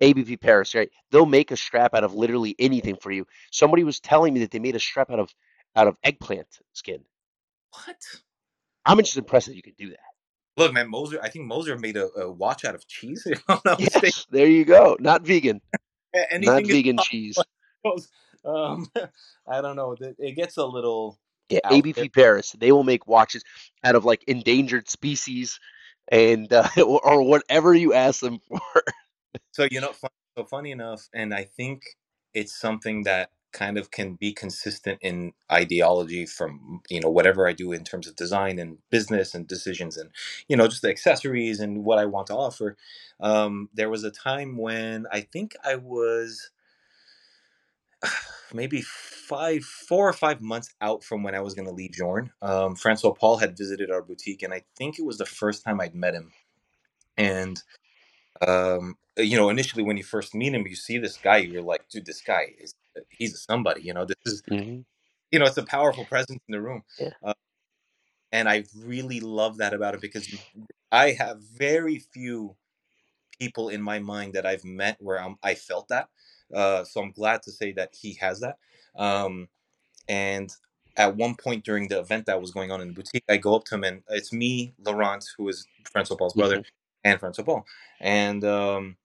ABP Paris, right? They'll make a strap out of literally anything for you. Somebody was telling me that they made a strap out of out of eggplant skin. What? I'm just impressed that you could do that. Look, man, Moser. I think Moser made a, a watch out of cheese. If I'm not. Yes, there you go. Not vegan, Anything not vegan cheese. Um, I don't know. It it gets a little. Yeah, ABP there. Paris. They will make watches out of like endangered species and uh, or, or whatever you ask them for. So you know, so funny enough, and I think it's something that kind of can be consistent in ideology from you know whatever I do in terms of design and business and decisions and you know just the accessories and what I want to offer. Um, there was a time when I think I was maybe five, four or five months out from when I was going to leave Journe. Um, Francois Paul had visited our boutique, and I think it was the first time I'd met him. And um, you know, initially when you first meet him, you see this guy, you're like, dude, this guy is he's a somebody. You know, this is Mhm. you know, it's a powerful presence in the room. Yeah. Uh, and I really love that about it because I have very few people in my mind that I've met where I'm, I felt that. Uh, so I'm glad to say that he has that. Um, and at one point during the event that was going on in the boutique, I go up to him and it's me, Laurent, who is Francois Paul's brother, Mhm. And Francois Paul. And um,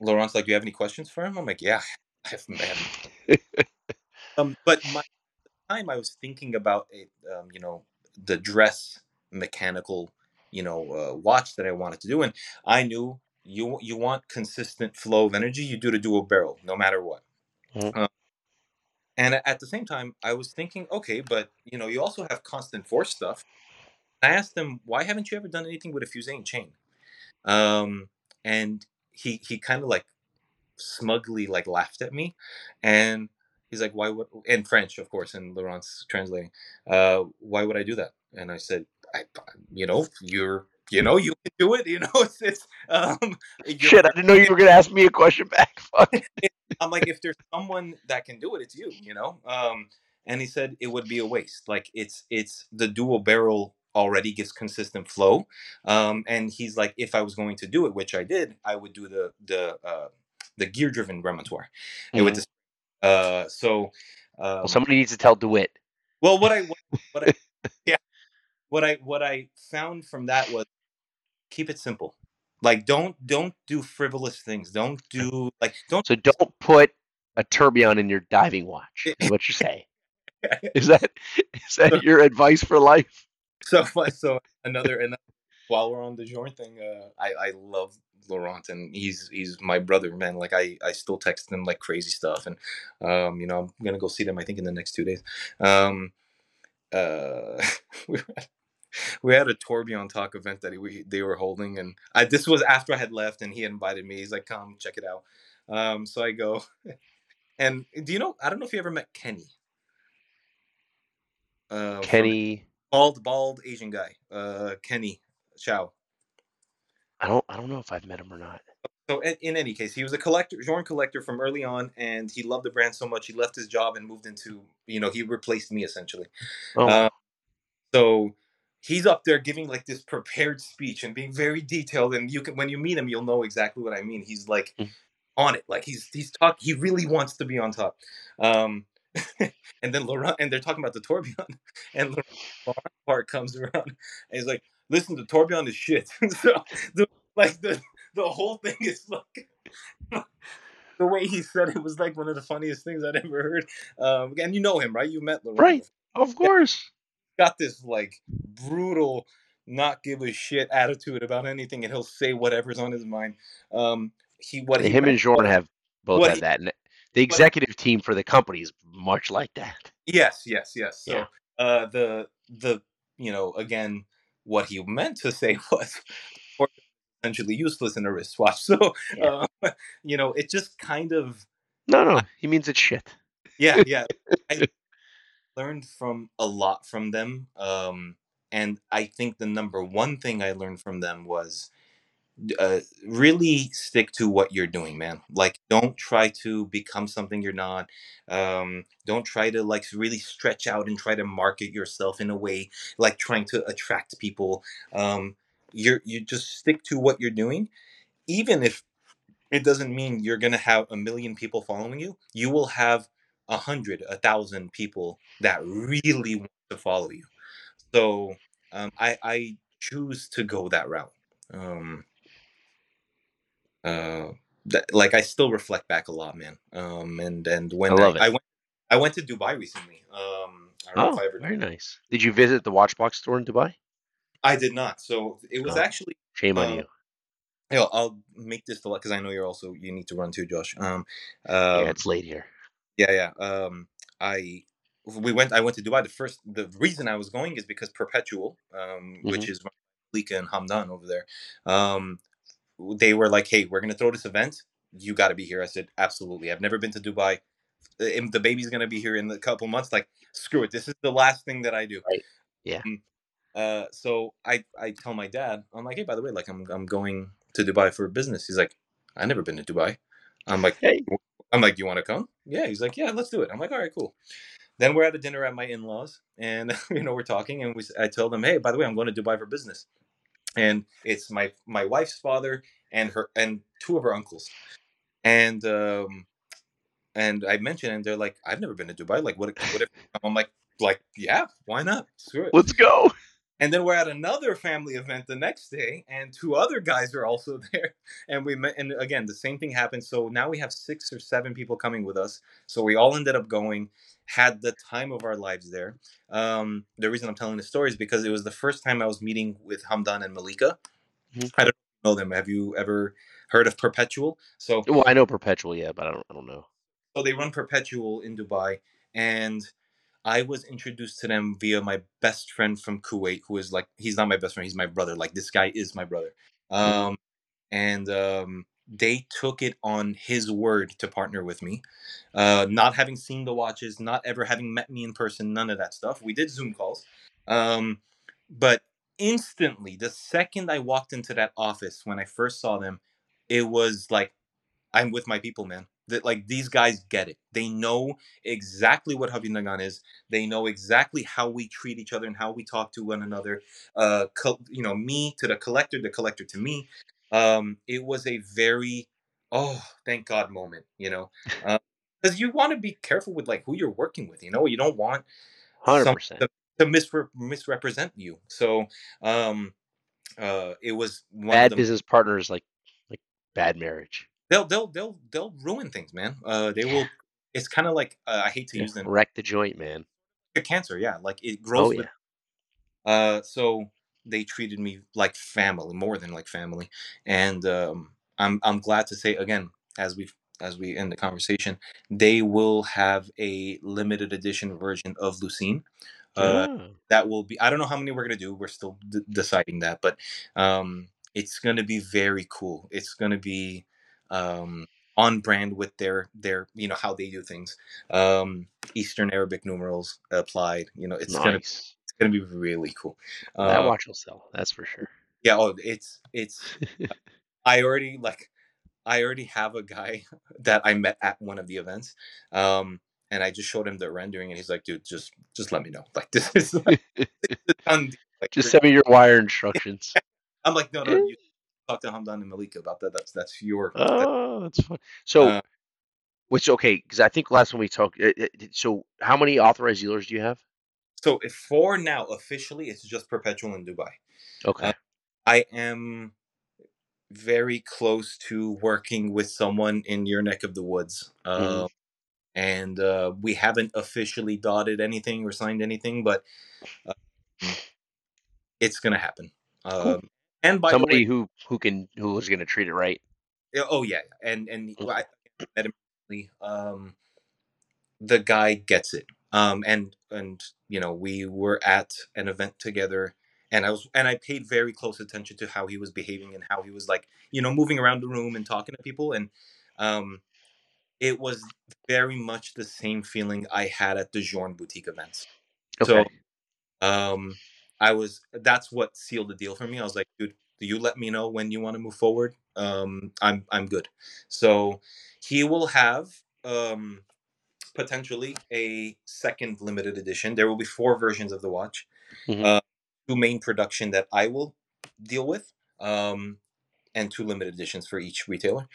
Laurent's like, "Do you have any questions for him?" I'm like, "Yeah, I have." Have um, but my time I was thinking about it, um, you know, the dress mechanical, you know, uh, watch that I wanted to do, and I knew you you want consistent flow of energy, you do the dual barrel, no matter what. Mhm. Uh, and at the same time, I was thinking, okay, but you know, you also have constant force stuff. I asked him, why haven't you ever done anything with a fusée chain? Um, and he he kind of like smugly like laughed at me, and he's like, "Why would?" In French, of course, and Laurent's translating. Uh, why would I do that? And I said, I, you know, you're, you know, you can do it. You know, it's, it's um, Shit, I didn't know you were gonna ask me a question back. I'm like, if there's someone that can do it, it's you, you know. Um, and he said it would be a waste. Like it's it's the dual barrel already gets consistent flow. Um, and he's like, if I was going to do it, which I did, I would do the the uh, the gear driven remontoire. And with Mhm. this, uh, so um, Well, somebody needs to tell DeWitt. well, what I what, what I yeah, what I what I found from that was keep it simple. Like don't don't do frivolous things. Don't do like don't So don't put a tourbillon in your diving watch. Is what you say. Is that is that your advice for life? so so another and while we're on the Journe thing, uh, I I love Laurent, and he's he's my brother, man. Like I I still text him like crazy stuff, and um, you know, I'm gonna go see them. I think in the next two days. Um, uh, we were at, we had a Tourbillon Talk event that we they were holding, and I this was after I had left, and he had invited me. He's like, "Come check it out." Um, so I go, and do you know? I don't know if you ever met Kenny. Uh, from- Kenny, bald, bald Asian guy. Uh, Kenny Chow. I don't I don't know if I've met him or not. So in, in any case, he was a collector, Journe collector from early on, and he loved the brand so much he left his job and moved into, you know, he replaced me essentially. Oh, Uh, so he's up there giving like this prepared speech and being very detailed, and you can when you meet him, you'll know exactly what I mean. He's like Mm. on it, like he's he's talk. He really wants to be on top. Um, and then Laurent, and they're talking about the tourbillon, and Laurent Laurent part comes around, and he's like, "Listen, the tourbillon is shit." so the, like the the whole thing is like the way he said it was like one of the funniest things I'd ever heard. Um, and you know him, right? You met Laurent. Right. of course. Got this like brutal, not give a shit attitude about anything, and he'll say whatever's on his mind. Um, he what he him and meant Jordan have both had he- that. And the executive team for the company is much like that. Yes, yes, yes. So Yeah. uh the the you know, again, what he meant to say was essentially useless in a wristwatch. So Yeah. uh, you know, it just kind of No, no, he means it's shit. yeah, yeah. I learned from a lot from them. Um and I think the number one thing I learned from them was uh, really stick to what you're doing, man. Like, don't try to become something you're not. Um, don't try to like really stretch out and try to market yourself in a way like trying to attract people. Um, you're you just stick to what you're doing, even if it doesn't mean you're gonna have a million people following you. You will have a hundred, a thousand people that really want to follow you. So um, I I choose to go that route. Um, uh that, like I still reflect back a lot, man. Um, and and when I love I, it. went, I went to Dubai recently. Um, I don't know Oh, if I ever. very nice. Did you visit the Watchbox store in Dubai? I did not. So it was Oh. actually. Shame on Um, you. Know, I'll make this the because I know you're also you need to run too, Josh. Um, yeah, um, it's late here. yeah, yeah. Um, I we went. I went to Dubai. The first, the reason I was going is because Perpetual, um, which is Lika and Hamdan over there. Um, they were like, "Hey, we're gonna throw this event. You got to be here." I said, "Absolutely. I've never been to Dubai. Uh, The baby's gonna be here in a couple months. Like, screw it. This is the last thing that I do." Right. Yeah. Um, uh, so I I tell my dad, I'm like, "Hey, by the way, like, I'm I'm going to Dubai for business." He's like, "I never been to Dubai." I'm like, Hey, I'm like, "Do you want to come?" Yeah. He's like, "Yeah, let's do it." I'm like, "All right, cool." Then we're at a dinner at my in-laws, and you know we're talking, and we I tell them, "Hey, by the way, I'm going to Dubai for business," and it's my my wife's father and her and two of her uncles, and um, and I mentioned, and they're like, "I've never been to Dubai. Like, what? What if?" I'm like, "Like, yeah, why not? Screw it." let's go. And then we're at another family event the next day, and two other guys are also there. And we met, and again, the same thing happened. So now we have six or seven people coming with us. So we all ended up going, had the time of our lives there. Um, the reason I'm telling the story is because it was the first time I was meeting with Hamdan and Malika. Mhm. I don't know them. Have you ever heard of Perpetual? So Well, I know Perpetual, yeah, but I don't. I don't know. so they run Perpetual in Dubai, and I was introduced to them via my best friend from Kuwait, who is like he's not my best friend, he's my brother. Like this guy is my brother. Um, and um, they took it on his word to partner with me, uh, not having seen the watches, not ever having met me in person, none of that stuff. We did Zoom calls, um, but instantly, the second I walked into that office when I first saw them, it was like I'm with my people, man. That like these guys get it. They know exactly what Havid Nagan is. They know exactly how we treat each other and how we talk to one another. Uh, co- you know, me to the collector, the collector to me. Um, it was a very, oh, thank God moment. You know, because you want to be careful with like who you're working with. You know, you don't want hundred percent to, to misre- misrepresent you. So, um, uh, it was one Bad of the business partners like like bad marriage. They'll they'll they'll they'll ruin things, man. Uh, they will. It's kind of like uh, I hate to Yeah, use them. Wreck the joint, man. The cancer. Yeah, like it grows. Oh with, yeah. uh, so they treated me like family, more than like family, and um, I'm I'm glad to say again, as we as we end the conversation, they will have a limited edition version of Lucine. Uh, Oh, that will be I don't know how many we're gonna do. We're still d- deciding that, but um, it's gonna be very cool. It's gonna be um, on brand with their their you know how they do things. Um, Eastern Arabic numerals applied. You know, it's gonna it's gonna be really cool. That Uh, watch will sell. That's for sure. yeah. Oh, it's it's. I already like. I already have a guy that I met at one of the events, um, and I just showed him the rendering, and he's like, "Dude, just just let me know. Like this is like a done. Like Just send me your wire instructions. I'm like, no, no, you talk to Hamdan and Malika about that. That's that's your. Oh, that's fun. So, uh, which okay, because I think last time we talked. uh, uh, So, how many authorized dealers do you have? so if for now officially, it's just perpetual in Dubai. Okay. Uh, I am very close to working with someone in your neck of the woods. Mhm. Um, and uh, we haven't officially dotted anything or signed anything, but uh, it's gonna happen. Cool. Um, and by Somebody way, who who can who is going to treat it right. oh yeah, and and well, I met him. Um, the guy gets it. Um, and and you know we were at an event together, and I was and I paid very close attention to how he was behaving and how he was like you know moving around the room and talking to people, and um, it was very much the same feeling I had at the Journe boutique events. Okay. So um, I was that's what sealed the deal for me. I was like, dude, do you let me know when you want to move forward? Um, I'm I'm good. So he will have um, potentially a second limited edition. There will be four versions of the watch. Mhm. Uh, two main production that I will deal with, um, and two limited editions for each retailer.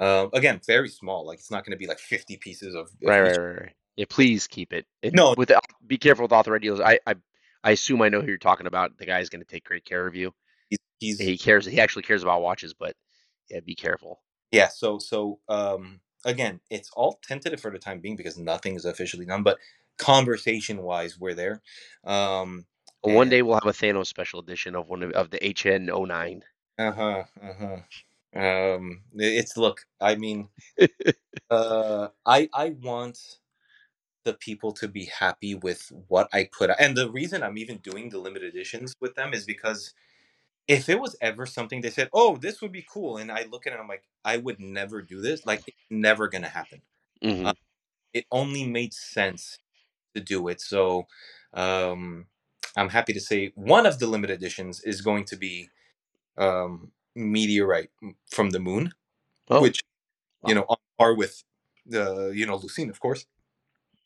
Um, again, very small. Like it's not going to be like 50 pieces of, Right, right, right, right. Yeah, please keep it. it No. with the, be careful with authorized dealers. I, I I assume I know who you're talking about. The guy's going to take great care of you. He's, he's He cares. He actually cares about watches, but yeah, be careful. yeah. So so um, again, it's all tentative for the time being because nothing is officially done. But conversation wise, we're there. Um, One and- day we'll have a Thanos special edition of one of, of the HN09. Uh huh. Uh huh. Um, it's look. I mean, uh, I I want the people to be happy with what I put, out. and the reason I'm even doing the limited editions with them is because if it was ever something they said, "Oh, this would be cool," and I look at it, I'm like, I would never do this. Like, it's never gonna happen. Mhm. Uh, It only made sense to do it. So, um, I'm happy to say one of the limited editions is going to be um, meteorite from the moon, Oh, which you know on par with the you know Lucine, of course.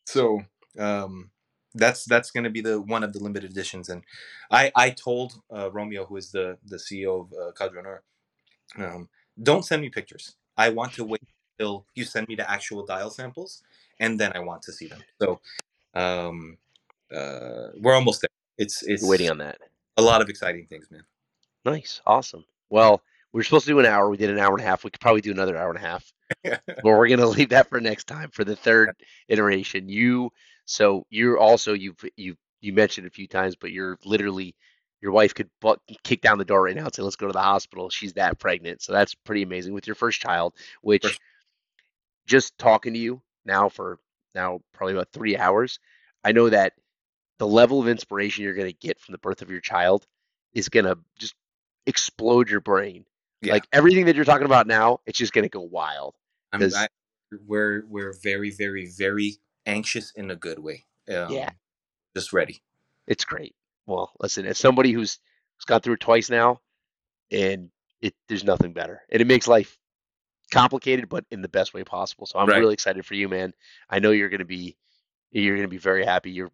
So um, that's that's going to be the one of the limited editions, and I I told uh, Romeo, who is the the CEO of uh, um, don't send me pictures. I want to wait until you send me the actual dial samples, and then I want to see them. So um, uh, we're almost there. It's it's You're waiting on that. a lot of exciting things, man. Nice, awesome. Well, we were supposed to do an hour. We did an hour and a half. We could probably do another hour and a half, but we're gonna leave that for next time for the third iteration. You, so you're also you've you you mentioned a few times, but you're literally your wife could butt, kick down the door right now and say, "Let's go to the hospital." She's that pregnant, so that's pretty amazing with your first child. Which First- just talking to you now for now probably about three hours, I know that the level of inspiration you're gonna get from the birth of your child is gonna just explode your brain. Yeah. Like everything that you're talking about now, it's just gonna go wild. I'm, I, we're we're very very very anxious in a good way. Um, Yeah. just ready. It's great. Well, listen, as somebody who's who's gone through it twice now, and it there's nothing better, and it makes life complicated, but in the best way possible. So I'm Right. really excited for you, man. I know you're gonna be you're gonna be very happy. You're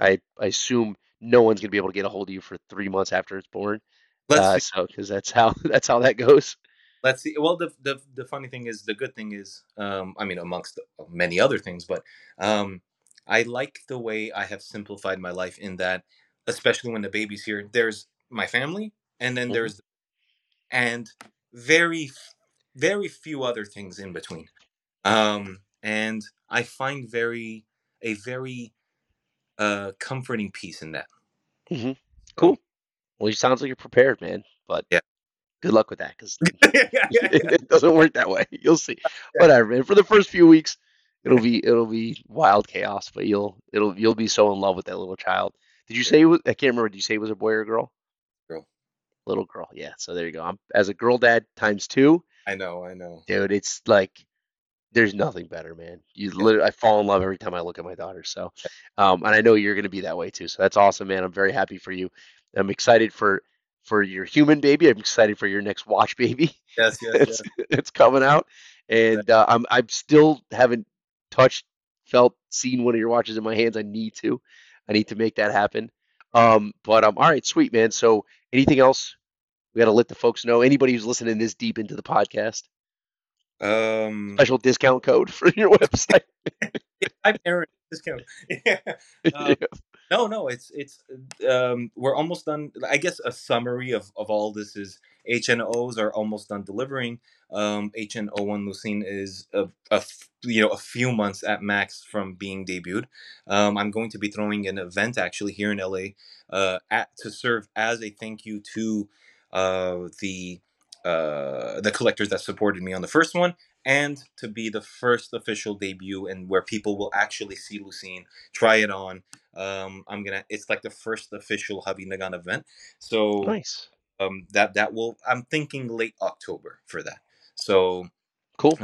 I I assume no one's gonna be able to get a hold of you for three months after it's born. Let's Uh, see. so because that's how that's how that goes. Let's see. Well, the, the the funny thing is, the good thing is, um, I mean, amongst many other things, but um, I like the way I have simplified my life in that, especially when the baby's here. There's my family, and then Mhm. there's, and very, very few other things in between. Um, and I find very a very uh, comforting piece in that. hmm Cool. Well, it sounds like you're prepared, man. But Yeah. good luck with that because yeah, yeah, yeah. it doesn't work that way. You'll see. Whatever, man. For the first few weeks, it'll be it'll be wild chaos, but you'll it'll you'll be so in love with that little child. Did you say it was, I can't remember? Did you say it was a boy or a girl? Girl. Little girl. Yeah. So there you go. I'm as a girl dad times two, I know, I know. dude. It's like there's nothing better, man. You literally, I fall in love every time I look at my daughter. So, um, and I know you're gonna be that way too. So that's awesome, man. I'm very happy for you. I'm excited for for your human baby. I'm excited for your next watch baby. Yes, yes, it's yes. it's coming out, and uh, I'm I'm still haven't touched, felt, seen one of your watches in my hands. I need to, I need to make that happen. Um, but um, all right, sweet man. So anything else? We got to let the folks know. Anybody who's listening this deep into the podcast, Um, special discount code for your website. yeah, I'm Aren. Discount. Yeah. Um, No, no, it's it's um we're almost done. I guess a summary of of all this is HNOs are almost done delivering. Um HN01 Lucine is a, a f- you know a few months at max from being debuted. Um I'm going to be throwing an event actually here in LA uh at to serve as a thank you to uh the uh the collectors that supported me on the first one and to be the first official debut and where people will actually see Lucine, try it on, um, I'm gonna. It's like the first official Havid Nagan event, so nice, um, that that will. I'm thinking late October for that. So cool,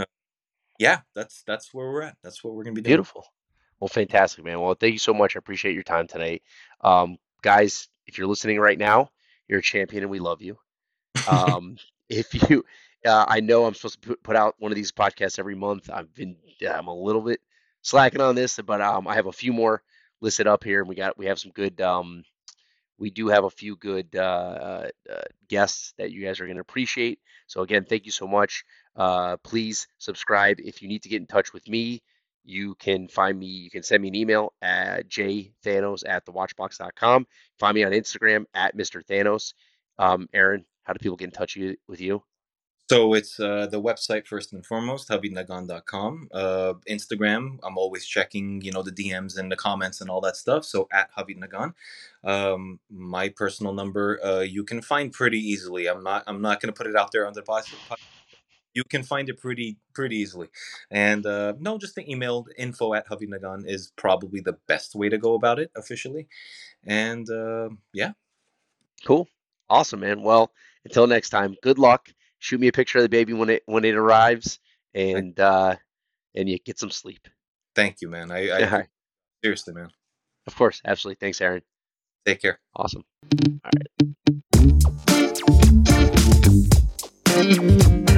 yeah, that's that's where we're at. That's what we're gonna be doing. beautiful. Well, fantastic, man. Well, thank you so much. I appreciate your time tonight, um, guys. If you're listening right now, you're a champion, and we love you. Um, if you, uh, I know I'm supposed to put, put out one of these podcasts every month. I've been, I'm a little bit slacking on this, but um, I have a few more listed up here, and we got we have some good. Um, we do have a few good uh, uh, guests that you guys are going to appreciate. So again, thank you so much. Uh, please subscribe. If you need to get in touch with me, you can find me. You can send me an email at jthanos at thewatchbox.com. Find me on Instagram at Mr. Thanos. Um, Aren, how do people get in touch with you? So it's uh, the website first and foremost, havidnagan.com. Uh, Instagram, I'm always checking, you know, the DMs and the comments and all that stuff. So at havidnagan. Um, my personal number, uh, you can find pretty easily. I'm not, I'm not going to put it out there on the podcast. You can find it pretty, pretty easily. And uh, no, just the email info at havidnagan is probably the best way to go about it officially. And uh, yeah. Cool. Awesome, man. Well, until next time, good luck shoot me a picture of the baby when it when it arrives, and uh, and you get some sleep. Thank you, man. I, I seriously, man. Of course, absolutely. Thanks, Aren. Take care. Awesome. All right.